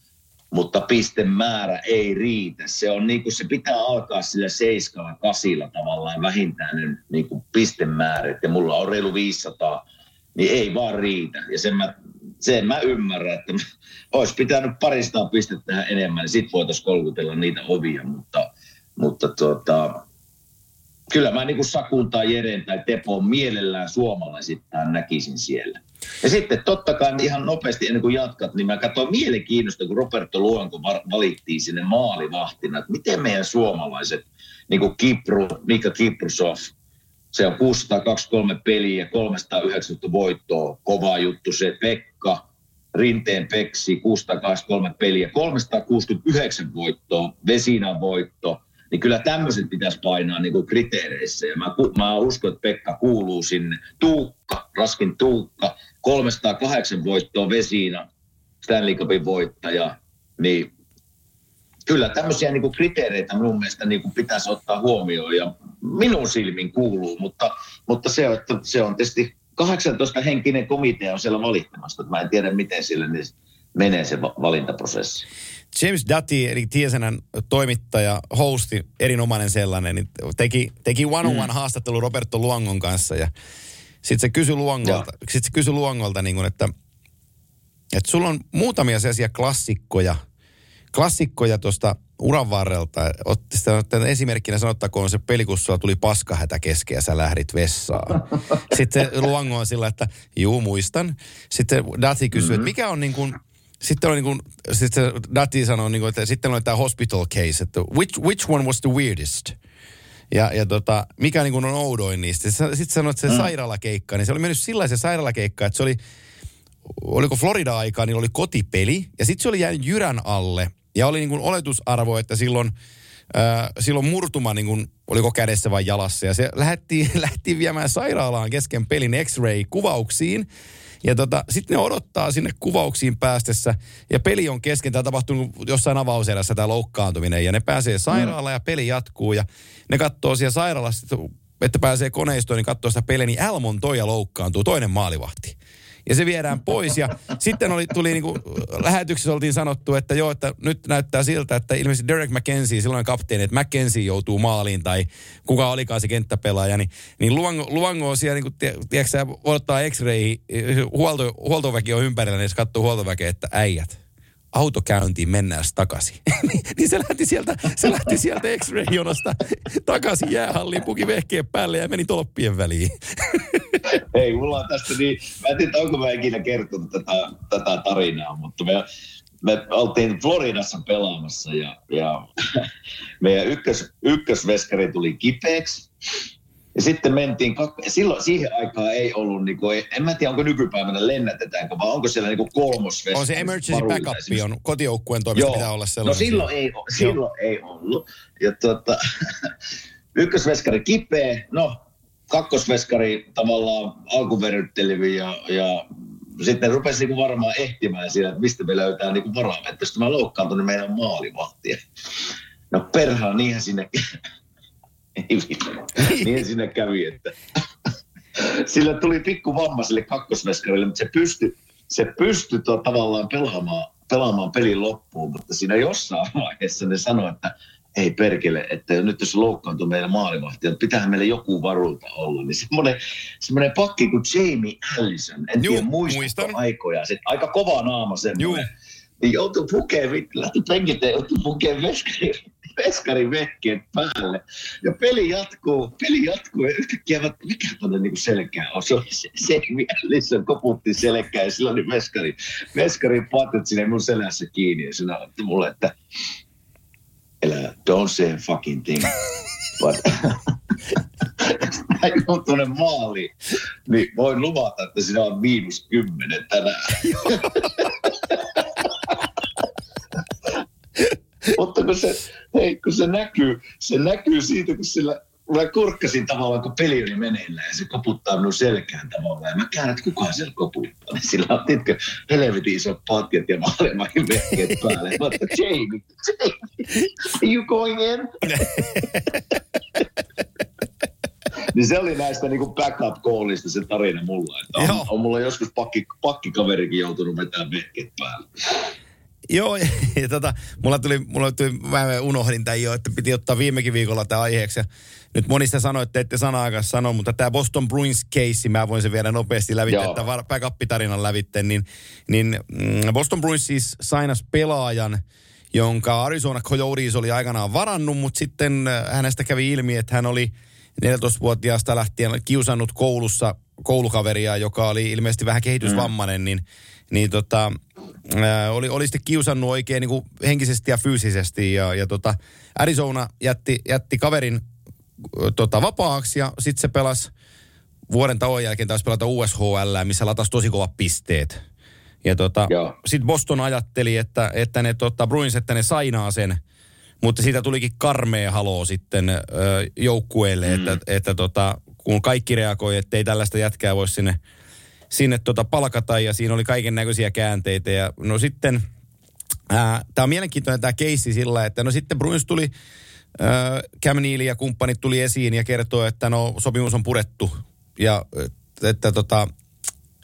mutta pistemäärä ei riitä. Se on niin kuin se pitää alkaa sillä seiskalla, kasilla tavallaan vähintään niin kuin pistemäärät. Ja mulla on reilu 500, niin ei vaan riitä. Ja sen mä, sen mä ymmärrän, että olisi pitänyt paristaa pistettä tähän enemmän, niin sitten voitaisiin kolkutella niitä ovia. Mutta, mutta tuota, kyllä mä niin kuin Sakun tai Jeren tai Tepon mielellään suomalaisittain näkisin siellä. Ja sitten totta kai ihan nopeasti ennen kuin jatkat, niin mä katsoin mielenkiinnosta, kun Roberto Luonko valittiin sinne maalivahtina, että miten meidän suomalaiset, niin kuin Kipru, Mika Kiprusov, se on 623 peliä, 390 voittoa, kova juttu se Pekka, Rinteen Peksi, 623 peliä, 369 voittoa, Vesinan voitto, niin kyllä tämmöiset pitäisi painaa niin kuin kriteereissä. Ja mä, mä uskon, että Pekka kuuluu sinne. Tuukka, Raskin Tuukka, 308 voittoa Vesina, Stanley Cupin voittaja. Niin kyllä tämmöisiä niin kuin kriteereitä mun mielestä niin kuin pitäisi ottaa huomioon ja minun silmin kuuluu, mutta, mutta se, että se on tietysti 18 henkinen komitea on siellä valittamassa. Mä en tiedä, miten sille niin menee se valintaprosessi. James Dutty, eli Tiesenän toimittaja, hosti, erinomainen sellainen, niin teki, teki one-on-one mm. haastattelu Roberto Luongon kanssa ja sitten se kysyi Luongolta, sit se kysyi Luongolta niin kuin, että, että sulla on muutamia sellaisia klassikkoja, klassikkoja tuosta uran varrelta. Otti sitä esimerkkinä sanottakoon se peli, kun sulla tuli paskahätä kesken ja sä lähdit vessaan. Sitten se Luongo on sillä, että juu muistan. Sitten Dati kysyi, mm-hmm. että mikä on niin kuin sitten on niin kuin, sitten se Dati sanoi, niin kuin, että sitten on tämä hospital case, että which, which one was the weirdest? Ja, ja tota, mikä niin kuin on oudoin niistä. Sitten sanoit, että se mm. sairaalakeikka, niin se oli mennyt sillä se sairaalakeikka, että se oli, oliko Florida-aikaa, niin oli kotipeli. Ja sitten se oli jäänyt jyrän alle. Ja oli niin kuin oletusarvo, että silloin, äh, silloin murtuma niin kuin, oliko kädessä vai jalassa. Ja se lähti, lähti viemään sairaalaan kesken pelin x-ray-kuvauksiin. Ja tota, sitten ne odottaa sinne kuvauksiin päästessä, ja peli on kesken, tämä tapahtunut jossain avauserässä tämä loukkaantuminen, ja ne pääsee sairaalaan, ja peli jatkuu, ja ne katsoo siellä sairaalassa, että pääsee koneistoon, niin katsoo sitä peliä, niin Elmon toja loukkaantuu, toinen maalivahti ja se viedään pois. Ja sitten oli, tuli niin kuin, lähetyksessä oltiin sanottu, että joo, että nyt näyttää siltä, että ilmeisesti Derek McKenzie, silloin kapteeni, että McKenzie joutuu maaliin tai kuka olikaan se kenttäpelaaja, niin, niin Luongo, Luongo on siellä, niin kuin, tiedätkö, odottaa x-ray, huolto, huoltoväki on ympärillä, niin se katsoo huoltoväkeä, että äijät, autokäyntiin mennään takaisin. Niin, niin se lähti sieltä, se lähti sieltä X-ray-jonosta takaisin jäähalliin, puki vehkeen päälle ja meni tolppien väliin. Ei, mulla on tästä niin, mä en tiedä, onko mä ikinä kertonut tätä, tätä tarinaa, mutta me, me oltiin Floridassa pelaamassa ja, ja meidän ykkös, ykkösveskari tuli kipeäksi. Ja sitten mentiin, silloin siihen aikaan ei ollut, niin kuin, en mä tiedä onko nykypäivänä lennätetäänkö, vai onko siellä niin kolmosveskari. On se emergency backup, esimerkiksi. on kotijoukkueen toimesta pitää olla No sellainen. silloin ei, silloin ei ollut. Ja tuota, ykkösveskari kipeä, no kakkosveskari tavallaan alkuveryttelevi ja, ja sitten rupesi niinku varmaan ehtimään siinä, että mistä me löytää niinku varaa. Että jos mä loukkaantun, niin meidän maalivahtia. No perhana, niinhän sinne, niinhän sinne kävi, että sillä tuli pikku vamma sille kakkosveskarille, mutta se pystyi se pystyi tuo tavallaan pelaamaan, pelaamaan pelin loppuun, mutta siinä jossain vaiheessa ne sanoi, että ei perkele, että nyt jos loukkaantuu meidän maalivahti, että pitäähän meille joku varuuta olla. Niin semmoinen, semmoinen pakki kuin Jamie Allison, en Juu, tiedä muistan. aikoja, se, aika kova naama semmoinen. Juu. Niin joutui vittu, lähti penkiltä joutui pukeen veskari, veskarin vehkeet päälle. Ja peli jatkuu, peli jatkuu ja yhtäkkiä mä, mikä tuonne niinku selkää on. Se se, se Allison koputti selkää ja sillä oli veskari, veskarin patet sinne mun selässä kiinni ja sinä otti mulle, että elä, don't say fucking thing. But, joudun tuonne maaliin, niin voin luvata, että sinä on miinus kymmenen tänään. Mutta kun se, hei, kun se näkyy, se näkyy siitä, kun sillä Mä kurkkasin tavallaan, kun peli oli meneillään ja se koputtaa minun selkään tavallaan. Ja mä käännän, että kukaan siellä koputtaa. Niin sillä on tiedätkö, helvetin isot patjat ja maailmakin vehkeet päälle. Mä oon, Jamie, Jamie, are you going in? niin se oli näistä niin kuin backup callista se tarina mulla. Että Joo. on, on, mulla joskus pakki, pakkikaverikin joutunut vetämään vehkeet päälle. Joo, ja, tota, mulla tuli, mulla tuli, mä unohdin tämän jo, että piti ottaa viimekin viikolla tämä aiheeksi. Ja nyt monista sanoitte, että sana-aikaa sano, mutta tämä Boston Bruins case, mä voin sen vielä nopeasti lävittää, Joo. että backup-tarinan lävitte, niin, niin mm, Boston Bruins siis sainas pelaajan, jonka Arizona Coyotes oli aikanaan varannut, mutta sitten äh, hänestä kävi ilmi, että hän oli 14-vuotiaasta lähtien kiusannut koulussa koulukaveria, joka oli ilmeisesti vähän kehitysvammainen, niin, niin tota, ää, oli, oli sitten kiusannut oikein niin kuin henkisesti ja fyysisesti. Ja, ja tota, Arizona jätti, jätti kaverin tota, vapaaksi ja sitten se pelasi vuoden tauon jälkeen taisi pelata USHL, missä latasi tosi kovat pisteet. Ja tota, sitten Boston ajatteli, että, että ne tota, Bruins, että ne sainaa sen, mutta siitä tulikin karmea haloo sitten ö, joukkueelle, mm. että, että tota, kun kaikki reagoi, että ei tällaista jätkää voi sinne, sinne tota palkata ja siinä oli kaiken näköisiä käänteitä. Ja no sitten, tämä on mielenkiintoinen tämä keissi sillä, että no sitten Bruins tuli, äh, Cam Neely ja kumppanit tuli esiin ja kertoi, että no sopimus on purettu ja että, että tota,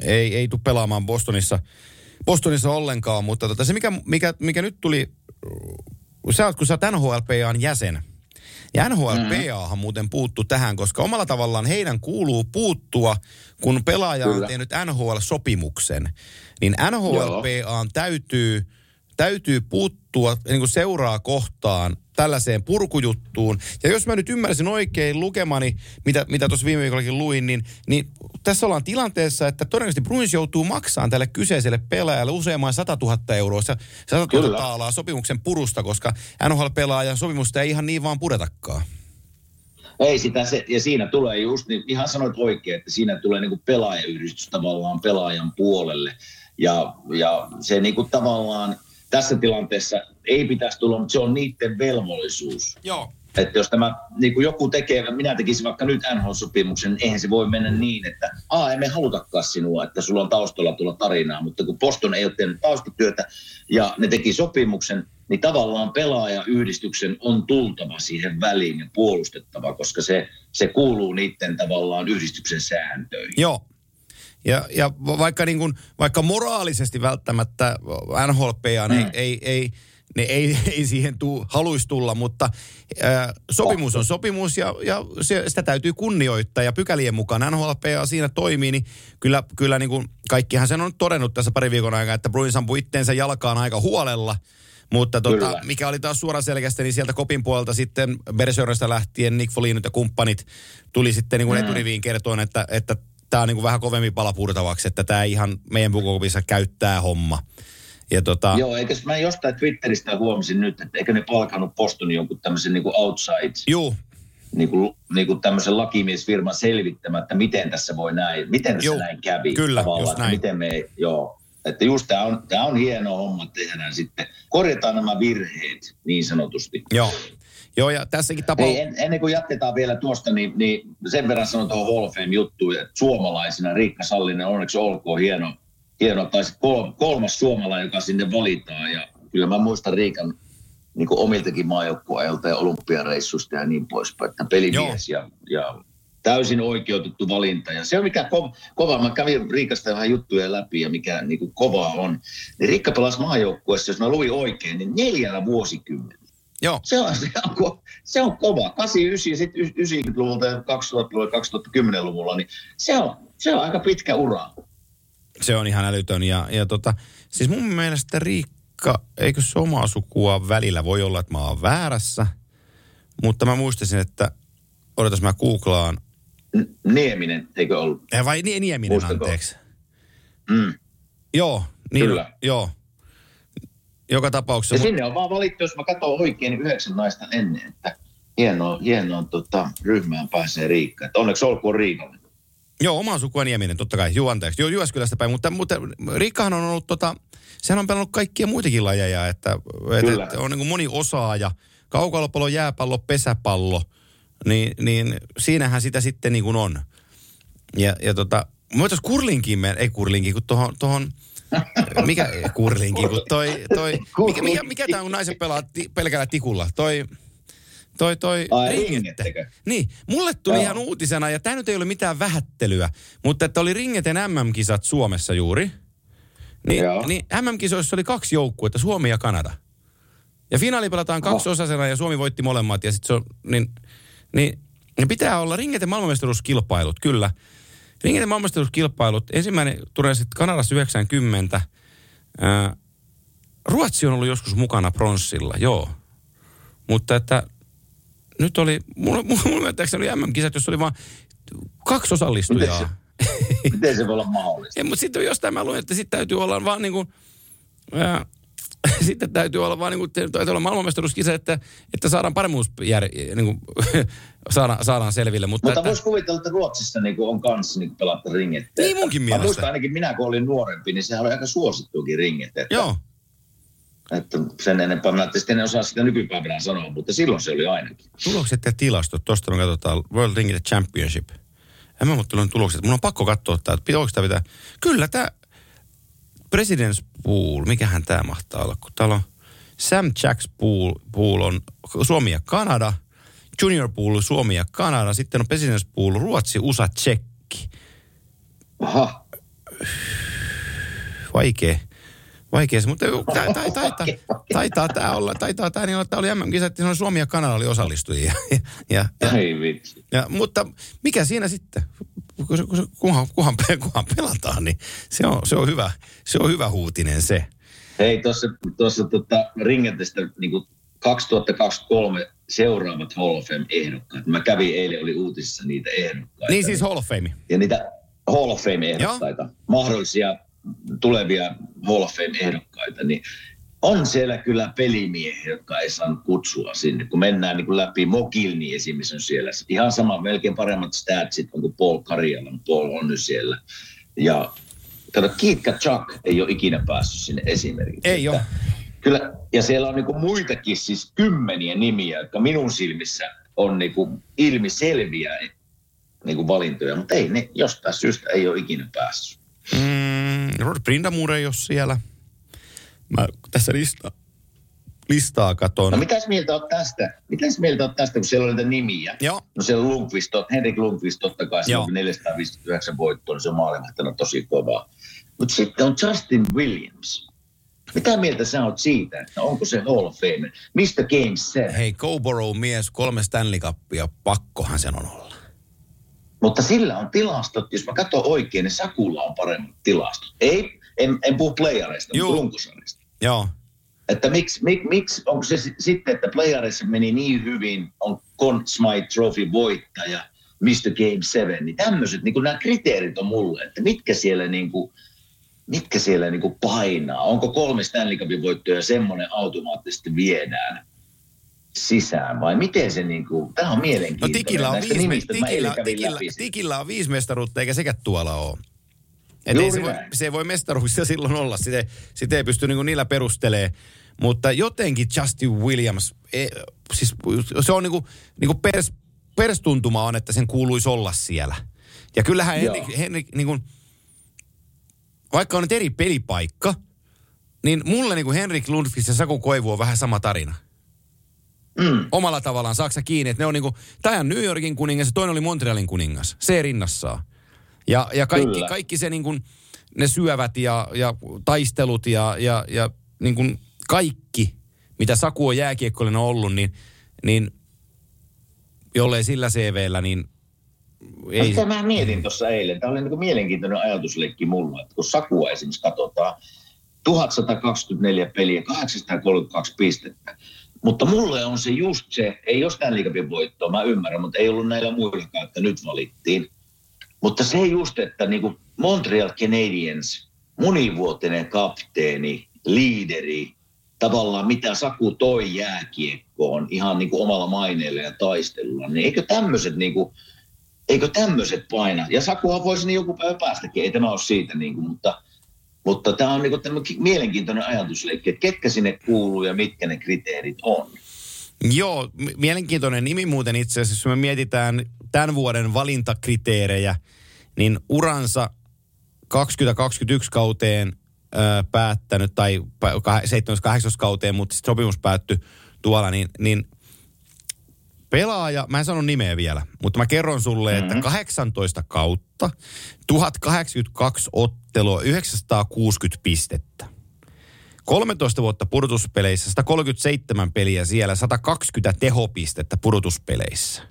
ei, ei tule pelaamaan Bostonissa, Bostonissa ollenkaan, mutta tota, se mikä, mikä, mikä nyt tuli, sä oot, kun sä oot NHLPAn jäsen, ja NHLPAhan muuten puuttu tähän, koska omalla tavallaan heidän kuuluu puuttua, kun pelaaja on Kyllä. tehnyt NHL-sopimuksen. Niin NHLPAn täytyy, täytyy puuttua niin kuin seuraa kohtaan tällaiseen purkujuttuun. Ja jos mä nyt ymmärsin oikein lukemani, mitä, mitä tuossa viime viikollakin luin, niin, niin tässä ollaan tilanteessa, että todennäköisesti Bruins joutuu maksamaan tälle kyseiselle pelaajalle useamman 100 000 euroa, 100 000 Kyllä. taalaa sopimuksen purusta, koska NHL-pelaajan sopimusta ei ihan niin vaan puretakaan. Ei sitä, se, ja siinä tulee just, niin ihan sanoit oikein, että siinä tulee niin kuin pelaajayhdistys tavallaan pelaajan puolelle. Ja, ja se niin kuin tavallaan tässä tilanteessa ei pitäisi tulla, mutta se on niiden velvollisuus. Joo. Että jos tämä niin kuin joku tekee, minä tekisin vaikka nyt NHL-sopimuksen, niin eihän se voi mennä niin, että Aa, emme halutakaan sinua, että sulla on taustalla tulla tarinaa, mutta kun Boston ei ole tehnyt taustatyötä ja ne teki sopimuksen, niin tavallaan pelaajayhdistyksen on tultava siihen väliin ja puolustettava, koska se, se kuuluu niiden tavallaan yhdistyksen sääntöihin. Joo. Ja, ja vaikka, niin kuin, vaikka moraalisesti välttämättä NHLPA mm. ei, ei, ei, ne ei, ei siihen tuu, haluaisi tulla, mutta ää, sopimus on sopimus ja, ja se, sitä täytyy kunnioittaa ja pykälien mukaan NHLPA siinä toimii, niin kyllä, kyllä niin kuin kaikkihan sen on todennut tässä pari viikon aikana, että Bruins ampui itteensä jalkaan aika huolella, mutta tota, Kyllä. mikä oli taas suora selkeästi, niin sieltä kopin puolelta sitten Berserista lähtien Nick Folinut ja kumppanit tuli sitten niin kuin Mm. eturiviin kertoen, että, että tämä on niin kuin vähän kovemmin pala purtavaksi, että tämä ihan meidän pukokopissa käyttää homma. Ja tota, Joo, eikä mä jostain Twitteristä huomasin nyt, että eikö ne palkannut Bostonin jonkun tämmöisen niin kuin outside juu, niin kuin, niin kuin tämmöisen lakimiesfirman selvittämättä, miten tässä voi näin, miten tässä Joo, näin kävi. kyllä, tavallaan, just näin. Miten me, joo, että just tämä on, tää on hieno homma tehdään sitten. Korjataan nämä virheet niin sanotusti. Joo. Joo, ja tässäkin tapauksessa... En, ennen kuin jatketaan vielä tuosta, niin, niin sen verran sanon tuohon Hall of Fame-juttuun, että suomalaisina Riikka Sallinen onneksi olkoon hieno, hieno tai kol, kolmas suomalainen, joka sinne valitaan. Ja kyllä mä muistan Riikan niin kuin omiltakin maajoukkueilta ja olympiareissusta ja niin poispäin, että pelimies ja, ja täysin oikeutettu valinta. Ja se on mikä ko- kova, mä kävin Riikasta vähän juttuja läpi ja mikä niin kuin kova on. Niin Riikka pelasi maajoukkueessa, jos mä luin oikein, niin neljällä vuosikymmenellä. Joo, Se on, se on, ko- se on kova. 89 ja sitten 90-luvulta ja 2000-luvulla ja 2010-luvulla, niin se on, se on aika pitkä ura. se on ihan älytön. Ja, ja tota, siis mun mielestä Riikka, eikö se omaa sukua välillä voi olla, että mä oon väärässä. Mutta mä muistasin, että odotas mä googlaan. Nieminen, eikö ollut? Eh, vai Nie- Nieminen, Muistatko? anteeksi. Mm. Joo, niin, Kyllä. joo. Joka tapauksessa. Ja sinne on vaan valittu, jos mä katson oikein, niin yhdeksän naista ennen, että hienoa, hienoa tota, ryhmään pääsee Riikka. Että onneksi olkoon Riikalle. Joo, omaa sukua Nieminen, totta kai. Joo, anteeksi. Joo, Jyväskylästä päin. Mutta, mutta Riikkahan on ollut tota, sehän on pelannut kaikkia muitakin lajeja, että, Kyllä. että on niin kuin moni osaaja. Kaukalopallo, jääpallo, pesäpallo, niin, niin siinähän sitä sitten niin kuin on. Ja, ja tota, voitaisiin kurlinkiin, mennä- ei kurlinkiin, kun tuohon, tohon, mikä kurlinkiin, kun toi, toi mikä, mikä, mikä tämä on, kun naiset pelaa ti, pelkällä tikulla? Toi, toi, toi Ai, ringette. Niin, mulle tuli Joo. ihan uutisena, ja tämä nyt ei ole mitään vähättelyä, mutta että oli ringeten MM-kisat Suomessa juuri. Niin, Joo. niin MM-kisoissa oli kaksi joukkuetta, Suomi ja Kanada. Ja finaali pelataan kaksi osasena ja Suomi voitti molemmat. Ja sit se on, niin, niin, niin pitää olla ringeten maailmanmestaruuskilpailut, kyllä. Ringeten maailmanmestaruuskilpailut, ensimmäinen turnaus sitten Kanadassa 90. Ää, Ruotsi on ollut joskus mukana pronssilla, joo. Mutta että nyt oli, mulla, mulla, mulla oli MM-kisat, jossa oli vain kaksi osallistujaa. Miten se voi olla mahdollista? Ja, mutta sitten jostain mä luin, että sitten täytyy olla vaan niin kuin, ää, sitten täytyy olla vaan niin kuin, täytyy olla maailmanmestaruuskisa, että, että saadaan paremmuus jär, niin kuin, saadaan, saadaan selville. Mutta, Mutta voisi kuvitella, että Ruotsissa niin on kanssa niin pelattu ringettä. Niin munkin Mä mielestä. muistan ainakin minä, kun olin nuorempi, niin sehän oli aika suosittukin ringettä. Että, joo, että sen enempää mä en osaa sitä nykypäivänä sanoa, mutta silloin se oli ainakin. tulokset ja tilastot, tuosta me katsotaan World Ring Championship. En mä mutta tulokset. Mun on pakko katsoa tää, että onko tämä pitää. Kyllä tämä President's Pool, mikähän tämä mahtaa olla, kun täällä on Sam Jacks Pool, Pool on Suomi ja Kanada, Junior Pool Suomi ja Kanada, sitten on President's Pool Ruotsi, USA, Tsekki. Aha, Vaikea. Vaikea se, mutta tää, tää, taitaa, taitaa tämä olla, taitaa tämä niin olla, että oli MM-kisat, että oli Suomi ja Kanada oli osallistujia. Ja, ja, ja, ei vitsi. Ja, mutta mikä siinä sitten? Kunhan, kunhan, kunhan pelataan, niin se on, se on, hyvä, se on hyvä huutinen se. Hei, tuossa, tuossa tota, ringetestä niin 2023 seuraavat Hall of Fame-ehdokkaat. Mä kävin eilen, oli uutisissa niitä ehdokkaita. Niin siis Hall of Fame. Ja niitä Hall of Fame-ehdokkaita, mahdollisia tulevia Hall of Fame-ehdokkaita, niin on siellä kyllä pelimiehiä, jotka ei saanut kutsua sinne. Kun mennään niin kuin läpi, Mokilni esimerkiksi on siellä. Ihan sama, melkein paremmat statsit on kuin Paul Karjalan. Paul on nyt siellä. Ja kato, Kiitka Chuck ei ole ikinä päässyt sinne esimerkiksi. Ei ole. Kyllä, ja siellä on niinku muitakin siis kymmeniä nimiä, jotka minun silmissä on niinku ilmiselviä niinku valintoja, mutta ei ne jostain syystä ei ole ikinä päässyt. Mm, Brindamur ei ole siellä. Mä tässä lista, listaa katon. No mitäs mieltä oot tästä? Mitäs mieltä oot tästä, kun siellä on niitä nimiä? Joo. No siellä on Lundqvist, Henrik Lundqvist totta kai, se Joo. on 459 voittoa, niin se on maailmanmahtana tosi kovaa. Mutta sitten on Justin Williams. Mitä mieltä sä oot siitä, että onko se Hall of Fame? Mistä Game 7? Hei, Cowborough mies, kolme Stanley Cupia, pakkohan sen on olla. Mutta sillä on tilastot, jos mä katson oikein, niin Sakulla on paremmat tilastot. Ei, en, en puhu playareista, Juu. mutta. Joo. Että miksi, mik, miksi, onko se si- sitten, että playareissa meni niin hyvin, on Conn Smythe Trophy voittaja, Mr. Game 7, niin tämmöiset, niin nämä kriteerit on mulle, että mitkä siellä niin kuin, mitkä siellä niin kuin painaa. Onko kolme Stanley Cupin voittoja semmoinen automaattisesti viedään? sisään vai miten se niin kuin, tämä on No mielenkiintoinen. tikillä on, viisi, tikillä, tikillä, tikillä on viisi mestaruutta, eikä sekä tuolla ole. Et ei se, voi, näin. se ei voi mestaruuksia silloin olla, sitä, sitä ei pysty niinku niillä perustelee. Mutta jotenkin Justin Williams, e, siis se on niinku, niinku pers, perstuntuma on, että sen kuuluisi olla siellä. Ja kyllähän Joo. Henrik, Henrik niinku, vaikka on nyt eri pelipaikka, niin mulle niinku Henrik Lundqvist ja Saku Koivu on vähän sama tarina Mm. omalla tavallaan Saksa kiinni. Että ne on niinku, tämä on New Yorkin kuningas ja toinen oli Montrealin kuningas. Se rinnassaan. Ja, ja kaikki, Kyllä. kaikki se niinku, ne syövät ja, ja taistelut ja, ja, ja niinku kaikki, mitä Saku on jääkiekkoillinen ollut, niin, niin jollei sillä CVllä, niin ei, Sitä mä mietin tuossa eilen. Tämä oli niin mielenkiintoinen ajatusleikki mulla, että kun Sakua esimerkiksi katsotaan, 1124 peliä, 832 pistettä. Mutta mulle on se just se, ei Stanley Cupin voittoa, mä ymmärrän, mutta ei ollut näillä muillakaan, että nyt valittiin. Mutta se just, että niin kuin Montreal Canadiens, monivuotinen kapteeni, liideri, tavallaan mitä Saku toi jääkiekkoon ihan niin kuin omalla maineella ja taistelulla, niin eikö tämmöiset niin kuin, eikö tämmöiset paina? Ja Sakuhan voisi niin joku päivä päästäkin, ei tämä ole siitä, niin kuin, mutta, mutta tämä on niin kuin mielenkiintoinen ajatusleikki, että ketkä sinne kuuluu ja mitkä ne kriteerit on. Joo, mielenkiintoinen nimi muuten itse asiassa, jos me mietitään tämän vuoden valintakriteerejä, niin uransa 2021 kauteen ö, päättänyt, tai 17-18 kauteen, mutta sitten sopimus päättyi tuolla, niin, niin pelaaja, mä en sano nimeä vielä, mutta mä kerron sulle, mm-hmm. että 18 kautta, 1082 ottelua, 960 pistettä. 13 vuotta pudotuspeleissä, 137 peliä siellä, 120 tehopistettä pudotuspeleissä.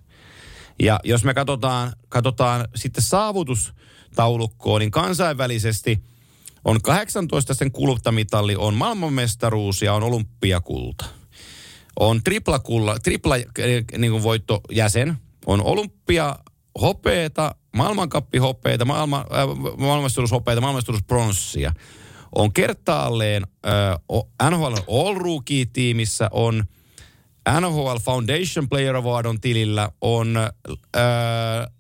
Ja jos me katsotaan, katsotaan sitten saavutustaulukkoon, niin kansainvälisesti on 18 sen kultamitalli, on maailmanmestaruus ja on olympiakulta. On tripla, kulla, tripla eh, niin kuin voittojäsen, on olympia hopeeta, maailmankappi hopeeta, maailman, äh, maailmanmestaruushopeeta, maailmanmestaruuspronssia. On kertaalleen äh, NHL All Rookie-tiimissä, on NHL Foundation Player Award on tilillä, on äh,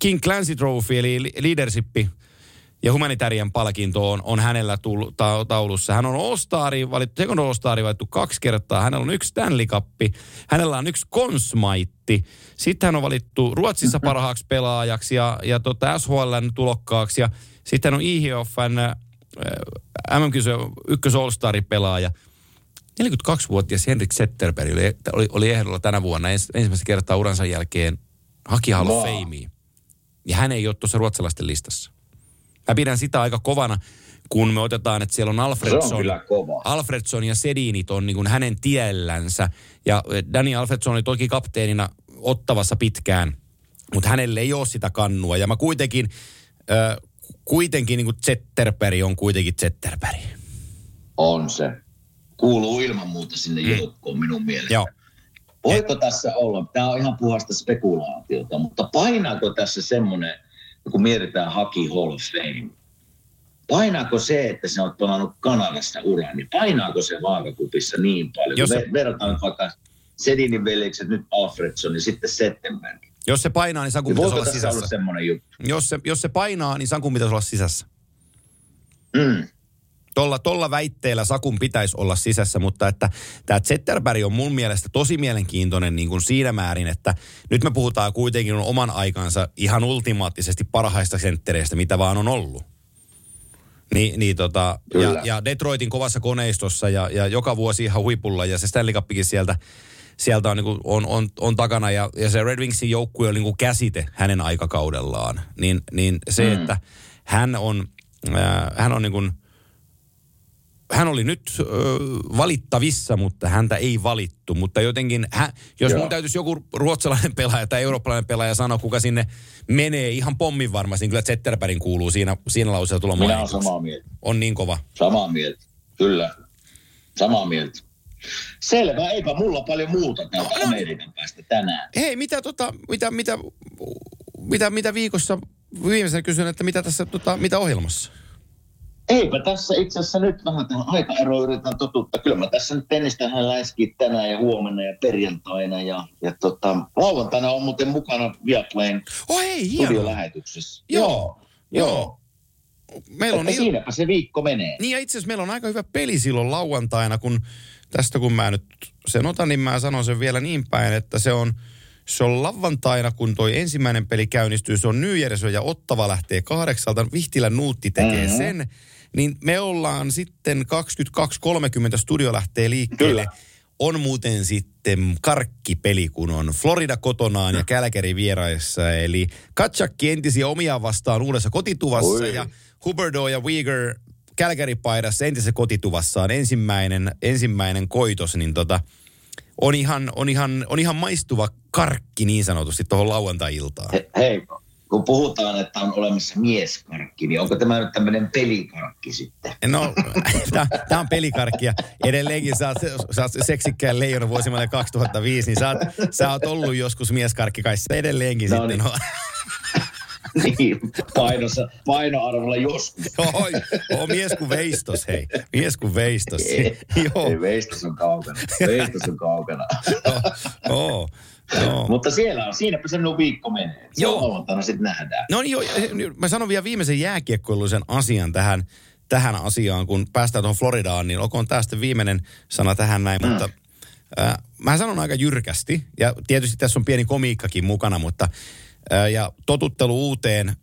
King Clancy Trophy eli li- leadership ja humanitarian palkinto on, on hänellä tullu, ta, taulussa. Hän on All-Stari valittu, second All-Stari valittu kaksi kertaa. Hänellä on yksi Stanley Cup, hänellä on yksi Consmaitti. Sitten hän on valittu Ruotsissa parhaaksi pelaajaksi ja, ja tota SHLn tulokkaaksi. Ja sitten hän on IHFn äh, MM-kisö ykkös All-Stari-pelaaja. 42-vuotias Henrik Zetterberg oli, oli, oli ehdolla tänä vuonna ens, ensimmäistä kertaa uransa jälkeen haki Hall of. Famea. Ja hän ei ole tuossa ruotsalaisten listassa. Mä pidän sitä aika kovana, kun me otetaan, että siellä on Se Alfredson. on. Alfredson ja Sedinit on niin kuin hänen tiellänsä. Ja eh, Danny Alfredson oli toki kapteenina ottavassa pitkään, mutta hänelle ei ole sitä kannua. Ja mä kuitenkin, äh, kuitenkin niin kuin Zetterberg on kuitenkin Zetterberg. On se. Kuuluu ilman muuta sinne mm. joukkoon minun mielestä. Joo. Voiko tässä olla, tämä on ihan puhasta spekulaatiota, mutta painaako tässä semmoinen, kun mietitään Haki Hall of Fame, painaako se, että sä oot pelannut Kanadassa uran, niin painaako se vaakakupissa niin paljon? Jos me verrataan vaikka Sedinin veljekset, nyt Alfredson ja sitten Settenberg. Jos se painaa, niin Sakun Niin pitäisi olla sisässä. semmoinen juttu? Jos se, jos se painaa, niin Sakun pitäisi olla sisässä. Mm. Tolla, tolla väitteellä Sakun pitäisi olla sisässä, mutta että tämä Zetterberg on mun mielestä tosi mielenkiintoinen niin kuin siinä määrin, että nyt me puhutaan kuitenkin oman aikansa ihan ultimaattisesti parhaista senttereistä, mitä vaan on ollut. Ni, niin tota, ja, ja, Detroitin kovassa koneistossa ja, ja joka vuosi ihan huipulla ja se Stanley Cupikin sieltä, sieltä on, niin kuin, on, on, on, takana ja, ja se Red Wingsin joukkue on niin kuin käsite hänen aikakaudellaan. Niin, niin se, mm. että hän on, äh, hän on niin kuin, hän oli nyt ö, valittavissa, mutta häntä ei valittu. Mutta jotenkin, hän, jos Joo. mun täytyisi joku ruotsalainen pelaaja tai eurooppalainen pelaaja sanoa, kuka sinne menee ihan pommin varmasti, niin kyllä Zetterbergin kuuluu siinä, siinä lauseella tulla Minä olen samaa mieltä. On niin kova. Samaa mieltä, kyllä. Samaa mieltä. Selvä, eipä mulla paljon muuta täältä Amerikan päästä tänään. Hei, mitä, tota, mitä, mitä, mitä, mitä viikossa viimeisenä kysyn, että mitä tässä, tota, mitä ohjelmassa? Eipä tässä itse asiassa nyt vähän tähän aikaeroon yritän totuttaa. Kyllä mä tässä nyt tennistähän läiskiin tänään ja huomenna ja perjantaina. Ja, ja tota, lauantaina on muuten mukana Viaplayn Oh hei, studiolähetyksessä. Joo, joo. Meillä on Että il... siinäpä se viikko menee. Niin ja itse asiassa meillä on aika hyvä peli silloin lauantaina, kun tästä kun mä nyt sen otan, niin mä sanon sen vielä niin päin, että se on, se on lauantaina, kun toi ensimmäinen peli käynnistyy, se on Jersey ja Ottava lähtee kahdeksalta, Vihtilän Nuutti tekee Mhm. mm-hmm. sen, niin me ollaan sitten 22.30 studio lähtee liikkeelle. Kyllä. On muuten sitten karkkipeli, kun on Florida kotonaan ja Kälkäri vieraissa. Eli Katsakki entisiä omia vastaan uudessa kotituvassa Oi. ja Huberdo ja Uyghur Kälkäri-paidassa entisessä kotituvassaan ensimmäinen, ensimmäinen koitos, niin tota, on, ihan, on, ihan, on ihan maistuva karkki niin sanotusti tuohon lauantai-iltaan. He, hei, kun puhutaan, että on olemassa mieskarkki, niin onko tämä nyt tämmöinen pelikarkki sitten? No, tämä on pelikarkki ja edelleenkin sä oot, sä oot seksikkään leijona vuosimalle 2005, niin sä oot, sä oot ollut joskus mieskarkki kai edelleenkin No sitten. niin. No. niin, painossa, painoarvolla joskus. Oi, oh, mies kuin veistos, hei. Mies kuin veistos. Ei, Joo, ei veistos on kaukana. Veistos on kaukana. joo, joo. Mutta siellä on, siinäpä se minun viikko menee. Se Joo. lauantaina sitten nähdään. No niin, joo, mä sanon vielä viimeisen jääkiekkoiluisen asian tähän, tähän asiaan, kun päästään tuohon Floridaan, niin olkoon tämä sitten viimeinen sana tähän näin, mm. mutta äh, mä sanon aika jyrkästi, ja tietysti tässä on pieni komiikkakin mukana, mutta ja totuttelu uuteen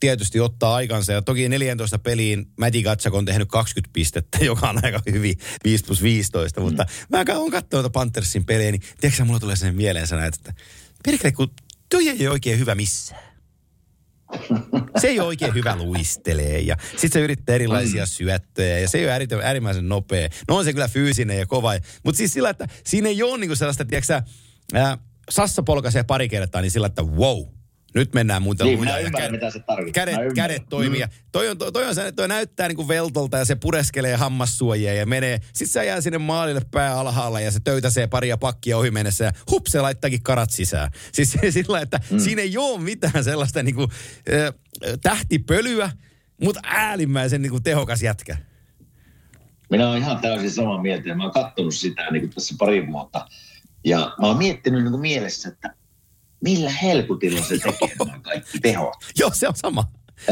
tietysti ottaa aikansa, ja toki 14 peliin Matti Gatsak on tehnyt 20 pistettä, joka on aika hyvin 5 plus 15, mutta mä oon katsonut Panthersin pelejä, niin tiedätkö mulla tulee sen mieleen sana, että perkele, kun toi ei ole oikein hyvä missään. Se ei ole oikein hyvä luistelee ja sitten se yrittää erilaisia syöttöjä ja se ei ole ääri- äärimmäisen nopea. No on se kyllä fyysinen ja kova, mutta siis sillä, että siinä ei ole niinku sellaista, tiedätkö ää, Sassa polkaisee pari kertaa, niin sillä, että wow, nyt mennään muuten Niin, lujaa mä ja ymmärrän, kä- mitä se tarkoittaa. Mä Kädet, kädet toimii. Ja toi, on, toi, toi, on toi näyttää niin kuin veltolta ja se pureskelee hammassuojia ja menee. Sitten se jää sinne maalille pää alhaalla ja se töytäsee paria pakkia ohi mennessä ja hup, se laittaakin karat sisään. Siis sillä, että mm. siinä ei ole mitään sellaista niin kuin, äh, tähtipölyä, mutta äärimmäisen niin kuin tehokas jätkä. Minä olen ihan täysin samaa mieltä ja mä oon katsonut sitä niin kuin tässä pari vuotta. Ja mä oon miettinyt niin kuin mielessä, että millä helkutilla se tekee nämä kaikki tehot. Joo, se on sama.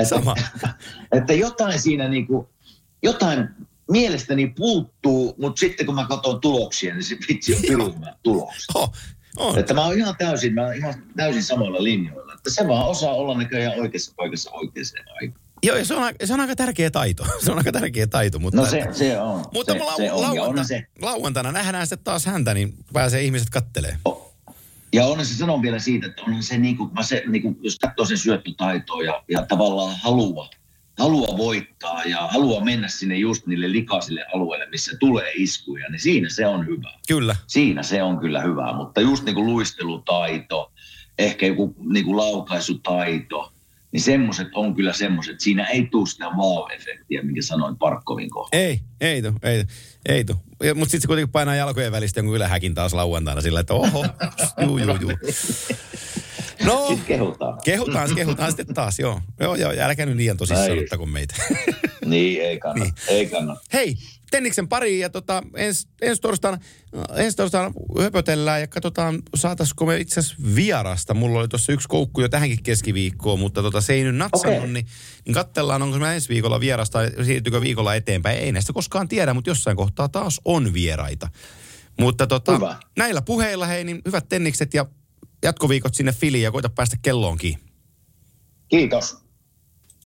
Sama. että jotain siinä niin kuin, jotain mielestäni puuttuu, mutta sitten kun mä katson tuloksia, niin se vitsi on pirun tulokset. Oh, oh. Että mä oon ihan täysin, mä oon ihan täysin samoilla linjoilla. Että se vaan osaa olla näköjään oikeassa paikassa oikeaan aikaan. Joo, ja se on, aika- se on aika tärkeä taito. Se on aika tärkeä taito. Mutta, No se, se on. mutta se, lau, se on. Lauanta, onhan se, lauantaina nähdään sitten taas häntä, niin pääsee ihmiset kattelee. Ja onhan se sanon vielä siitä, että onhan se, niin kuin, mä se niin kuin, jos katsoo sen syöttötaitoa ja, ja tavallaan halua, halua voittaa ja halua mennä sinne just niille likaisille alueille, missä tulee iskuja, niin siinä se on hyvä. Kyllä. Siinä se on kyllä hyvä, mutta just niin kuin luistelutaito, ehkä joku niin kuin laukaisutaito, niin semmoiset on kyllä semmoiset. Siinä ei tule sitä wow-efektiä, minkä sanoin Parkkovin kohdalla. Ei, ei tu, ei ei tu. Mutta sitten se kuitenkin painaa jalkojen välistä jonkun ylähäkin taas lauantaina sillä, että oho, juu, juu, juu. No, Sitten kehutaan. kehutaan, kehutaan sitten taas, joo. Joo, joo, älkää nyt liian tosissaan ottako meitä. Niin, ei kannata. Niin. Ei kannata. Hei, Tenniksen pari ja tota, ens, ensi torstaina, ensi torstaina höpötellään ja katsotaan, saataisiko me itse asiassa vierasta. Mulla oli tuossa yksi koukku jo tähänkin keskiviikkoon, mutta tota, se ei nyt natsannut, Okei. niin, niin katsellaan, onko me ensi viikolla vierasta tai siirtyykö viikolla eteenpäin. Ei näistä koskaan tiedä, mutta jossain kohtaa taas on vieraita. Mutta tota, Hyvä. näillä puheilla hei, niin hyvät tennikset ja jatkoviikot sinne filiin ja koita päästä kelloonkin. Kiitos.